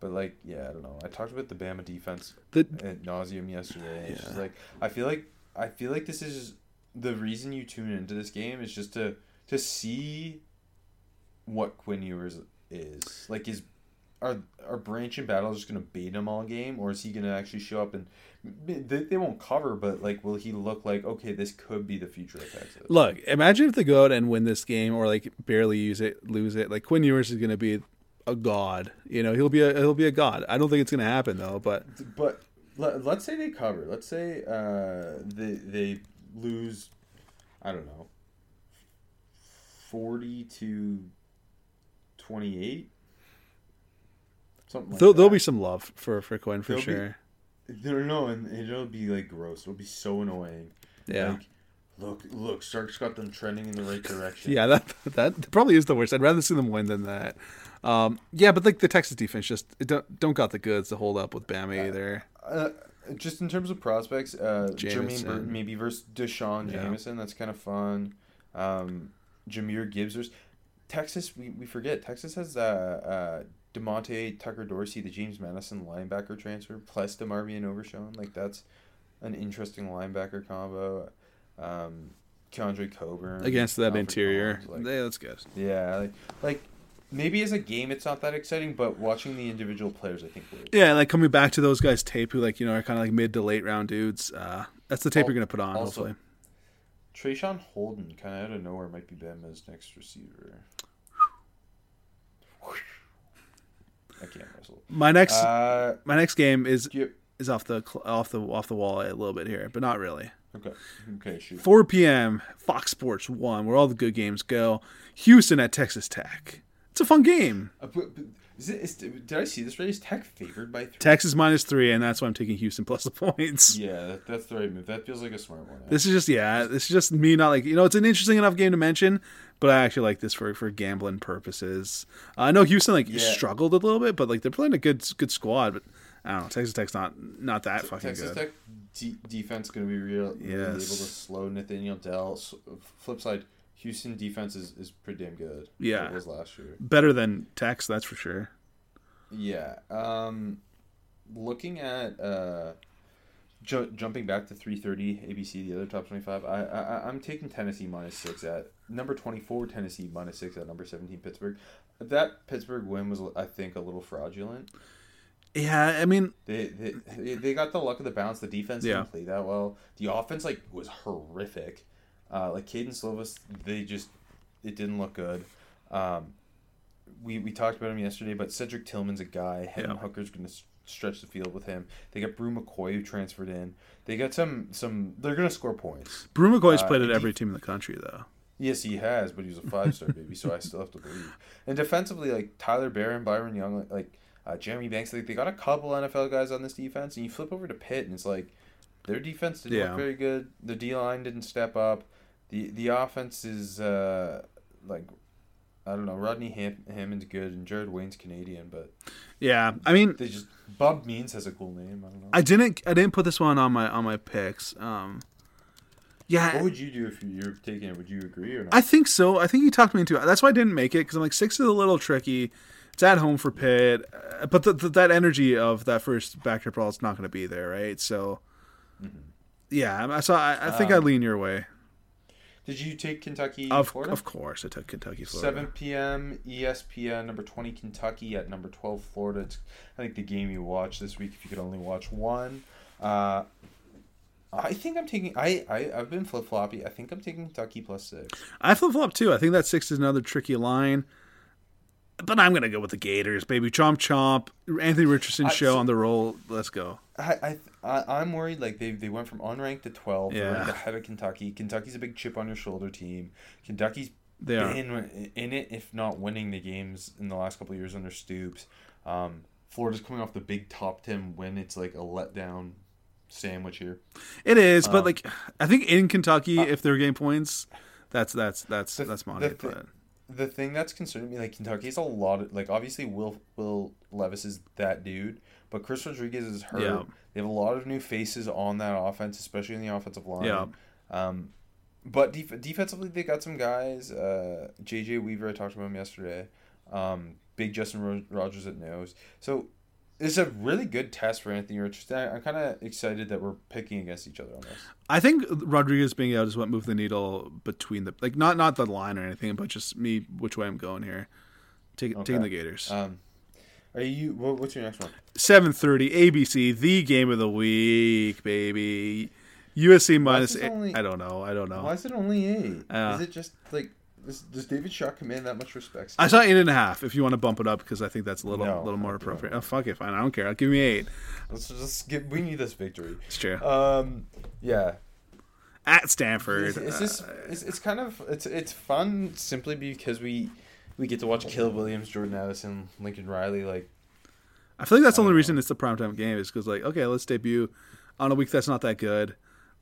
but like, yeah, I don't know. I talked about the Bama defense The at nauseum yesterday. It's just like I feel like I feel like this is the reason you tune into this game is just to to see what Quinn Ewers is like. Is are are Branch and Battle just gonna bait him all game, or is he gonna actually show up and they, they won't cover, but like, will he look like okay, this could be the future of Texas? look, imagine if they go out and win this game or like barely use it, lose it. Like Quinn Ewers is going to be a god. You know, he'll be a he'll be a god. I don't think it's going to happen though. But But let, let's say they cover. Let's say uh, they they lose. I don't know. Forty to twenty eight. Something like there'll, that. there'll be some love for for Quinn for There'll be- sure. No, no, and it'll be like gross. It'll be so annoying. Yeah. Like, look, look, Sark's got them trending in the right direction. Yeah, that that probably is the worst. I'd rather see them win than that. Um, yeah, but like the Texas defense just it don't don't got the goods to hold up with Bama either. Uh, just in terms of prospects, uh, Jermaine. Burton maybe versus D'Shawn Yeah. Jamison. That's kind of fun. Um, Jahmyr Gibbs. There's Texas. We, we forget Texas has uh, uh, Demonte Tucker Dorsey, the James Madison linebacker transfer, plus DeMarvion Overshown. Like that's an interesting linebacker combo. Um, Keondre Coburn Against that Alfred interior, Collins, like- yeah, that's good. yeah, like, like maybe as a game it's not that exciting, but watching the individual players, I think would. Yeah, like coming back to those guys' tape who like you know are kind of like mid to late round dudes. Uh, that's the tape Al- you're gonna put on. also- hopefully, Traeshon Holden, kind of out of nowhere, might be Bama's next receiver. <sighs> I can't wrestle. my next Uh, my next game is you, is off the off the off the wall a little bit here, but not really. Okay, okay, shoot. 4 p.m. Fox Sports One, where all the good games go. Houston at Texas Tech. It's a fun game. Uh, but, but is it, is, did I see this right? Is Tech favored by three? Texas minus three, and that's why I'm taking Houston plus the points. Yeah, that, that's the right move. That feels like a smart one. This is just yeah, this is just me not like you know it's an interesting enough game to mention, but I actually like this for for gambling purposes. Uh, I know Houston like Yeah. struggled a little bit, but like they're playing a good good squad. But I don't know, Texas Tech's not not that fucking Texas good. Tech de- defense going to be real, really able to slow Nathaniel Dell. Flip side, Houston defense is, is pretty damn good. Yeah. it was last year. Better than Tech's, that's for sure. Yeah. Um, looking at uh, ju- jumping back to three thirty ABC, the other top twenty five. I, I I'm taking Tennessee minus six at number twenty four. Tennessee minus six at number seventeen. Pittsburgh. That Pittsburgh win was, I think, a little fraudulent. Yeah, I mean, They they, they- got the luck of the bounce. The defense Yeah. didn't play that well. The offense like was horrific. Uh, like Kedon Slovis, they just it didn't look good. Um, we we talked about him yesterday, but Cedric Tillman's a guy. Hendon Yeah. Hooker's going to stretch the field with him. They got Bru McCoy who transferred in. They got some some. They're going to score points. Bru McCoy's Uh, played at every team in the country though. Yes, he has, but he was a five star <laughs> baby, so I still have to believe. And defensively, like Tyler Baron, Byron Young, like uh, Jeremy Banks, like they got a couple NFL guys on this defense, and you flip over to Pitt, and it's like their defense didn't Yeah. look very good. The D line didn't step up. the The offense is uh, like I don't know. Rodney Ham- Hammond's good, and Jared Wayne's Canadian, but Yeah, I mean, they just Bob Means has a cool name. I don't know. I didn't I didn't put this one on my on my picks. Um, yeah, what would you do if you- you're taking it? Would you agree or not? I think so. I think you talked me into it. That's why I didn't make it because I'm like six is a little tricky. It's at home for Pitt, uh, but the, the, that energy of that first backdoor brawl is not going to be there, right? So, yeah, I- so I, I think I lean your way. Did you take Kentucky? Of Florida? of course, I took Kentucky, Florida. 7 p.m. ESPN, number 20 Kentucky at number 12 Florida. It's, I think the game you watch this week, if you could only watch one. Uh, I think I'm taking. I, I I've been flip floppy. I think I'm taking Kentucky plus six. I flip flop too. I think that six is another tricky line. But I'm gonna go with the Gators, baby. Chomp chomp. Anthony Richardson I- show so- on the roll. Let's go. I, I, I'm worried like they they went from unranked to 12. They're Yeah. ahead of Kentucky. Kentucky's a big chip on your shoulder team. Kentucky's They are. been in it, if not winning the games in the last couple of years under Stoops. Um, Florida's coming off the big top 10 win. It's like a letdown sandwich here. It is, Um, but like I think in Kentucky, if they're game points, that's that's that's that's money. the the thing that's concerning me, like Kentucky's a lot of like obviously Will Will Levis is that dude, but Chris Rodriguez is hurt. Yeah. They have a lot of new faces on that offense, especially in the offensive line. Yeah. Um, but def- defensively, they got some guys. Uh, JJ Weaver, I talked about him yesterday. Um, big Justin Ro- Rogers at nose. So it's a really good test for Anthony Richardson. I- I'm kind of excited that we're picking against each other on this. I think Rodriguez being out is what moved the needle between the like not not the line or anything, but just me which way I'm going here. Take, Taking Okay. the Gators. Um, are you? What, what's your next one? Seven thirty ABC, the game of the week, baby. USC minus. Eight, only- I don't know. I don't know. Why is it only eight? Uh, is it just like does, does David Shaw command that much respect? I saw eight and a half. If you want to bump it up, because I think that's a little No, little more appropriate. Oh fuck it, fine. I don't care. I'll give me eight. Let's just get. We need this victory. It's true. Um, yeah. At Stanford. It's, it's just it's, it's kind of it's it's fun simply because we we get to watch Caleb Williams, Jordan Addison, Lincoln Riley. Like I feel like that's the only reason it's the primetime game is because like okay, let's debut on a week that's not that good.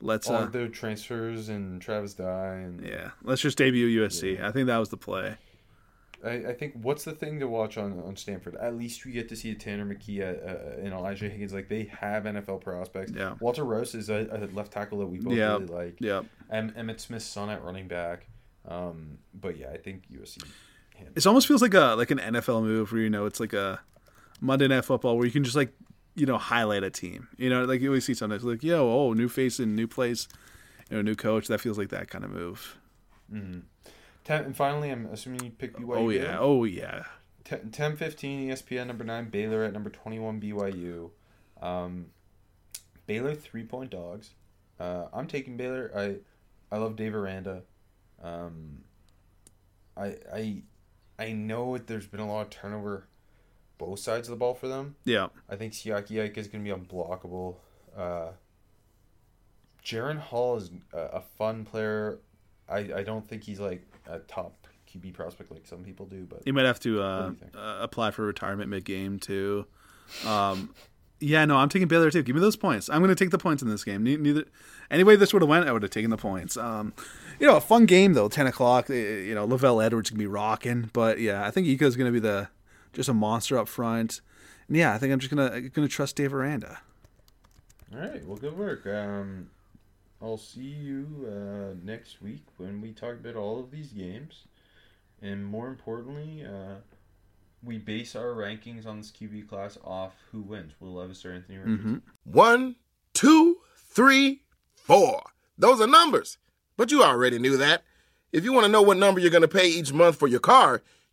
Let's all uh, their transfers and Travis Dye and yeah, let's just debut USC. I think that was the play. I, I think what's the thing to watch on, on Stanford? At least we get to see Tanner McKee uh, and Elijah Higgins. Like they have NFL prospects. Yeah. Walter Rouse is a, a left tackle that we both Yeah, really like. yeah. Em, Emmitt Smith's son at running back. Um, but yeah, I think USC. It almost feels like a like an NFL move where you know it's like a Monday Night Football where you can just like you know highlight a team. You know, like you always see sometimes like yo, oh, new face in new place, you know, new coach. That feels like that kind of move. Ten, and finally, I'm assuming you pick BYU. Oh yeah, oh yeah. 10, 10 15 ESPN number 9 Baylor at number 21 BYU um, Baylor three point dogs uh, I'm taking Baylor I I love Dave Aranda um, I I I know it- there's been a lot of turnover both sides of the ball for them Yeah, I think Siaki Ika is going to be unblockable uh, Jaren Hall is a, a fun player I, I don't think he's like a top QB prospect like some people do but he might have to uh, do you think? uh, apply for retirement mid game too. Um, yeah, no, I'm taking Baylor too. Give me those points. I'm going to take the points in this game. Ne- Neither anyway this would have went, I would have taken the points. Um, you know, a fun game though. Ten o'clock. You know, LaVell Edwards can be rocking, but yeah, I think Eco's going to be the just a monster up front. And yeah, I think I'm just gonna gonna trust Dave Aranda. All right. Well, good work. Um, I'll see you uh, next week when we talk about all of these games, and more importantly, uh, we base our rankings on this QB class off who wins: Will Levis or Anthony Richardson. One, two, three, four. Those are numbers. But you already knew that. If you want to know what number you're going to pay each month for your car,